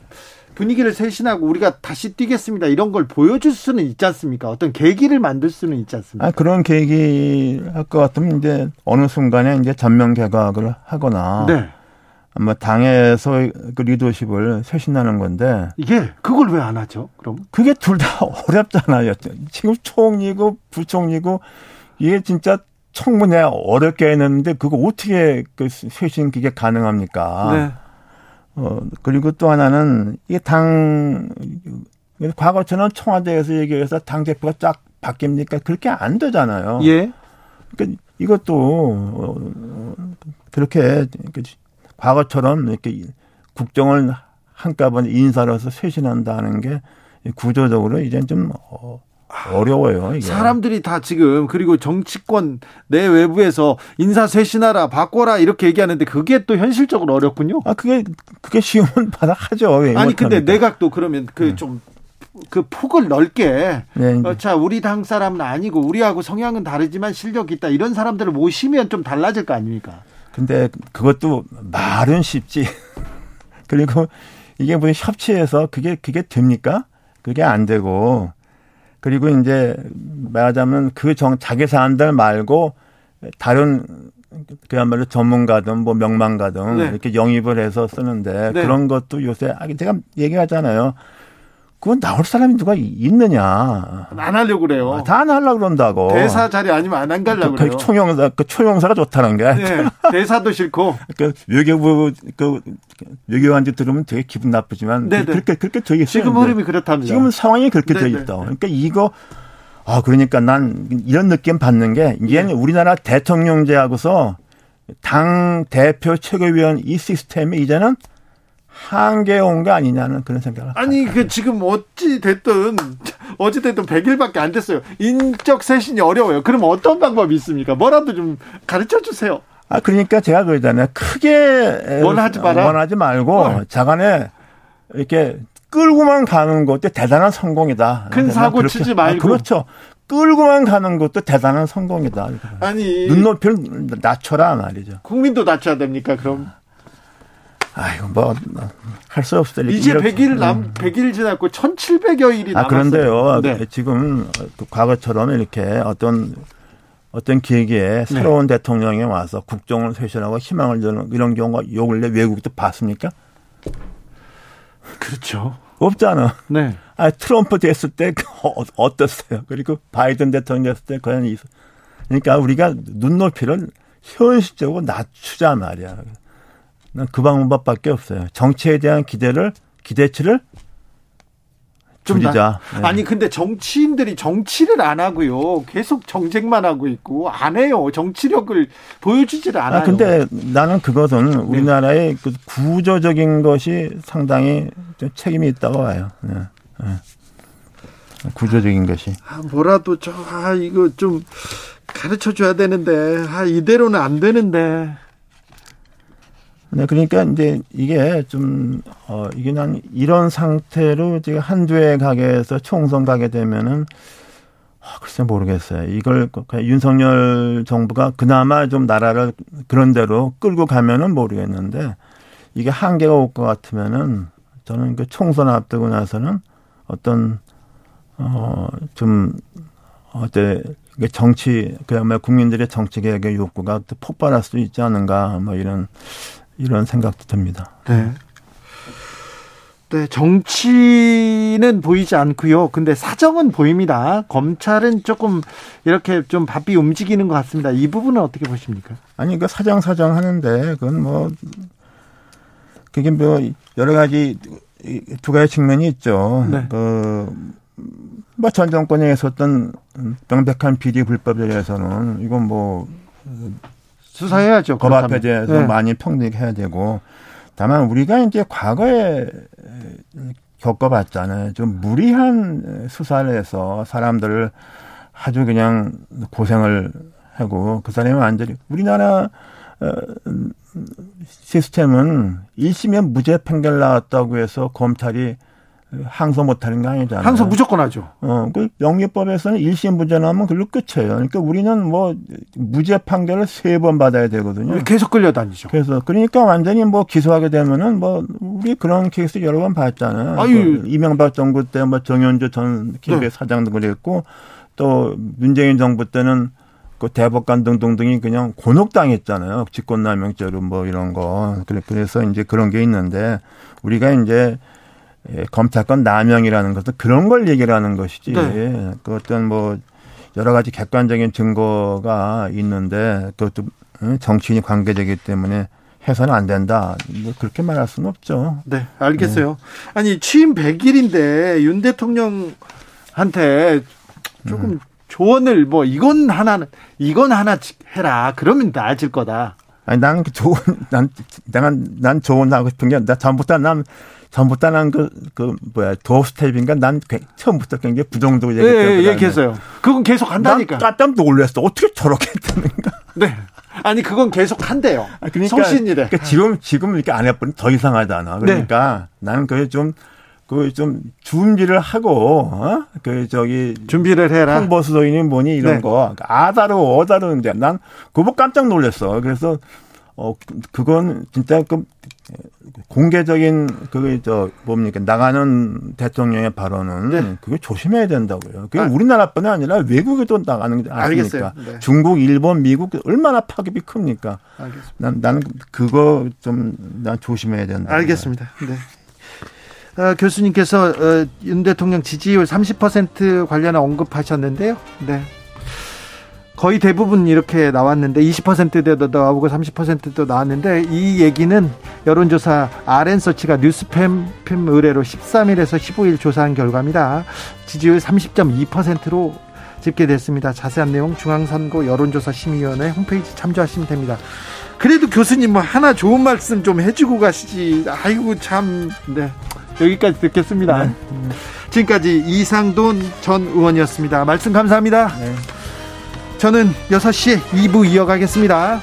분위기를 쇄신하고 우리가 다시 뛰겠습니다. 이런 걸 보여줄 수는 있지 않습니까? 어떤 계기를 만들 수는 있지 않습니까? 아, 그런 계기 할 것 같으면 이제 어느 순간에 이제 전면 개각을 하거나. 네. 아마 당에서 그 리더십을 쇄신하는 건데 이게 그걸 왜 안 하죠? 그럼 그게 둘 다 어렵잖아요. 지금 총리고 부총리고 이게 진짜 청문회 어렵게 했는데 그거 어떻게 그 쇄신 그게 가능합니까? 네. 어, 그리고 또 하나는 이게 당, 과거처럼 청와대에서 얘기해서 당 대표가 쫙 바뀝니까? 그렇게 안 되잖아요. 예. 그러니까 이것도, 어, 그렇게, 과거처럼 이렇게 국정을 한꺼번에 인사로서 쇄신한다는 게 구조적으로 이제 좀 어, 어려워요. 이게. 사람들이 다 지금 그리고 정치권 내 외부에서 인사 쇄신하라 바꿔라 이렇게 얘기하는데 그게 또 현실적으로 어렵군요. 아 그게 그게 쉬운 [laughs] 바라 하죠. 아니 근데 내각도 그러면 그좀 네. 그 폭을 넓게 네, 어, 자 우리 당 사람은 아니고 우리하고 성향은 다르지만 실력이 있다 이런 사람들을 모시면 좀 달라질 거 아닙니까? 근데 그것도 말은 쉽지. [laughs] 그리고 이게 무슨 협치해서 그게 그게 됩니까? 그게 안 되고 그리고 이제 말하자면 그 정 자기 사람들 말고 다른 그야말로 전문가든 뭐 명망가든 네. 이렇게 영입을 해서 쓰는데 네. 그런 것도 요새 아, 제가 얘기하잖아요. 그건 나올 사람이 누가 있느냐. 안 하려고 그래요. 아, 다안 하려고 그런다고. 대사 자리 아니면 안, 안 가려고 그, 그래요. 총영사, 그 초용사가 좋다는 게. 네, 대사도 싫고. [laughs] 그 외교부, 그, 외교관지 들으면 되게 기분 나쁘지만. 네네. 네. 그렇게, 그렇게 되어 있어요. 지금 흐름이 그렇답니다. 지금 상황이 그렇게 되어 네, 네. 있다. 그러니까 이거, 아, 그러니까 난 이런 느낌 받는 게, 이게 네. 우리나라 대통령제하고서 당 대표 최고위원 이 시스템이 이제는 한계에 온 게 아니냐는 그런 생각을 아니 그 지금 어찌 됐든 어찌 됐든 100일밖에 안 됐어요. 인적 쇄신이 어려워요. 그럼 어떤 방법이 있습니까? 뭐라도 좀 가르쳐 주세요. 아 그러니까 제가 그러잖아요. 크게 원하지 마라. 원하지 말고 어. 자간에 이렇게 끌고만 가는 것도 대단한 성공이다. 큰 사고 그렇게, 치지 말고. 아, 그렇죠. 끌고만 가는 것도 대단한 성공이다. 아니 눈높이를 낮춰라 말이죠. 국민도 낮춰야 됩니까? 그럼 아이고 뭐 할 수 없을 이제 이렇게. 100일 남 100일 음. 지났고 1,700여 일이 아, 남았어요. 그런데요. 네. 지금 과거처럼 이렇게 어떤 어떤 계기에 네. 새로운 네. 대통령이 와서 국정을 쇄신하고 희망을 주는 이런 경우가 요 근래 외국도 봤습니까? 그렇죠. 없잖아. 네. 아, 트럼프 됐을 때 어, 어땠어요? 그리고 바이든 대통령 됐을 때 과연 있어. 그러니까 우리가 눈높이를 현실적으로 낮추자 말이야. 난그 방법밖에 없어요. 정치에 대한 기대를 기대치를 줄이자. 네. 아니 근데 정치인들이 정치를 안 하고요. 계속 정쟁만 하고 있고 안 해요. 정치력을 보여주지를 않아요. 아 근데 나는 그것은 네. 우리나라의 그 구조적인 것이 상당히 좀 책임이 있다고 봐요. 네. 네. 구조적인 것이. 아, 뭐라도 저 아 이거 좀 가르쳐 줘야 되는데 아 이대로는 안 되는데. 네, 그러니까 이제 이게 좀, 어, 이게 난 이런 상태로 지금 한두 해 가게 해서 총선 가게 되면은, 아, 글쎄 모르겠어요. 이걸 윤석열 정부가 그나마 좀 나라를 그런 대로 끌고 가면은 모르겠는데, 이게 한계가 올 것 같으면은, 저는 그 총선 앞두고 나서는 어떤, 어, 좀, 어때, 정치, 그야말로 국민들의 정치 개혁의 욕구가 또 폭발할 수 있지 않은가, 뭐 이런 이런 생각도 듭니다. 네. 네, 정치는 보이지 않고요. 근데 사정은 보입니다. 검찰은 조금 이렇게 좀 바삐 움직이는 것 같습니다. 이 부분은 어떻게 보십니까? 아니, 그 사정 사정 하는데 그건 뭐 그게 뭐 여러 가지 두 가지 측면이 있죠. 네. 그뭐 전 정권에 있었던 명백한 비리 불법에 대해서는 이건 뭐 수사해야죠. 법 앞에 대해서 네. 많이 평등해야 되고 다만 우리가 이제 과거에 겪어봤잖아요. 좀 무리한 수사를 해서 사람들을 아주 그냥 고생을 하고 그 사람이 완전히 우리나라 어, 시스템은 1심에 무죄 판결 나왔다고 해서 검찰이 항소 못하는 게 아니잖아요. 항소 무조건 하죠. 어, 그 영유법에서는 1심 무죄 나면 그걸로 끝이에요. 그러니까 우리는 뭐 무죄 판결을 세 번 받아야 되거든요. 계속 끌려다니죠. 그래서 그러니까 완전히 뭐 기소하게 되면은 뭐 우리 그런 케이스 여러 번 봤잖아요. 아유. 그 이명박 정부 때 뭐 정현주 전 KBS 네. 사장도 그랬고 또 문재인 정부 때는 그 대법관 등등등이 그냥 곤혹당했잖아요. 직권남용죄로 뭐 이런 거. 그래서 이제 그런 게 있는데 우리가 이제 예, 검찰권 남용이라는 것은 그런 걸 얘기를 하는 것이지. 네. 그 어떤 뭐 여러 가지 객관적인 증거가 있는데 그것도 정치인이 관계되기 때문에 해서는 안 된다. 뭐 그렇게 말할 수는 없죠. 네, 알겠어요. 네. 아니 취임 100일인데 윤 대통령한테 조금 음. 조언을 뭐 이건 하나는 이건 하나 해라. 그러면 나아질 거다. 아니 나는 그 좋은 난 내가 난 좋은 하고 싶은 게 나 전부터 난 전부터 난그 그 뭐야 도어 스텝인가 난 처음부터 굉장히 부정적으로 얘기했어요. 예, 예, 얘기했어요. 그건 계속 한다니까. 난 깜짝 놀랐어. 어떻게 저렇게 했다는가. 네. 아니 그건 계속 한대요. 아, 그러니까, 성신이래. 그러니까 지금 지금 이렇게 안 해버리면 더 이상하잖아. 그러니까 네. 나는 그게 좀. 그그좀 준비를 하고 어? 그 저기 준비를 해라. 홍보 수도인이 뭐니 이런 네. 거 아다르 어다르는데 난 그거 깜짝 놀랐어. 그래서 어 그건 진짜 그 공개적인 그저 뭡니까 나가는 대통령의 발언은 네. 그게 조심해야 된다고요. 그게 아. 우리나라뿐이 아니라 외국에도 나가는 게 아닙니까? 네. 중국, 일본, 미국 얼마나 파급이 큽니까? 알겠습니다. 난 나는 그거 좀 난 조심해야 된다. 알겠습니다. 네. 어, 교수님께서 어, 윤 대통령 지지율 30% 관련해 언급하셨는데요. 네. 거의 대부분 이렇게 나왔는데 20%대도 나오고 30%도 나왔는데 이 얘기는 여론조사 RN서치가 뉴스팸 의뢰로 13일에서 15일 조사한 결과입니다. 지지율 30.2%로 집계됐습니다. 자세한 내용 중앙선거 여론조사 심의위원회 홈페이지 참조하시면 됩니다. 그래도 교수님 뭐 하나 좋은 말씀 좀 해주고 가시지. 아이고 참. 네. 여기까지 듣겠습니다. 네. 지금까지 이상돈 전 의원이었습니다. 말씀 감사합니다. 네. 저는 6시에 2부 이어가겠습니다.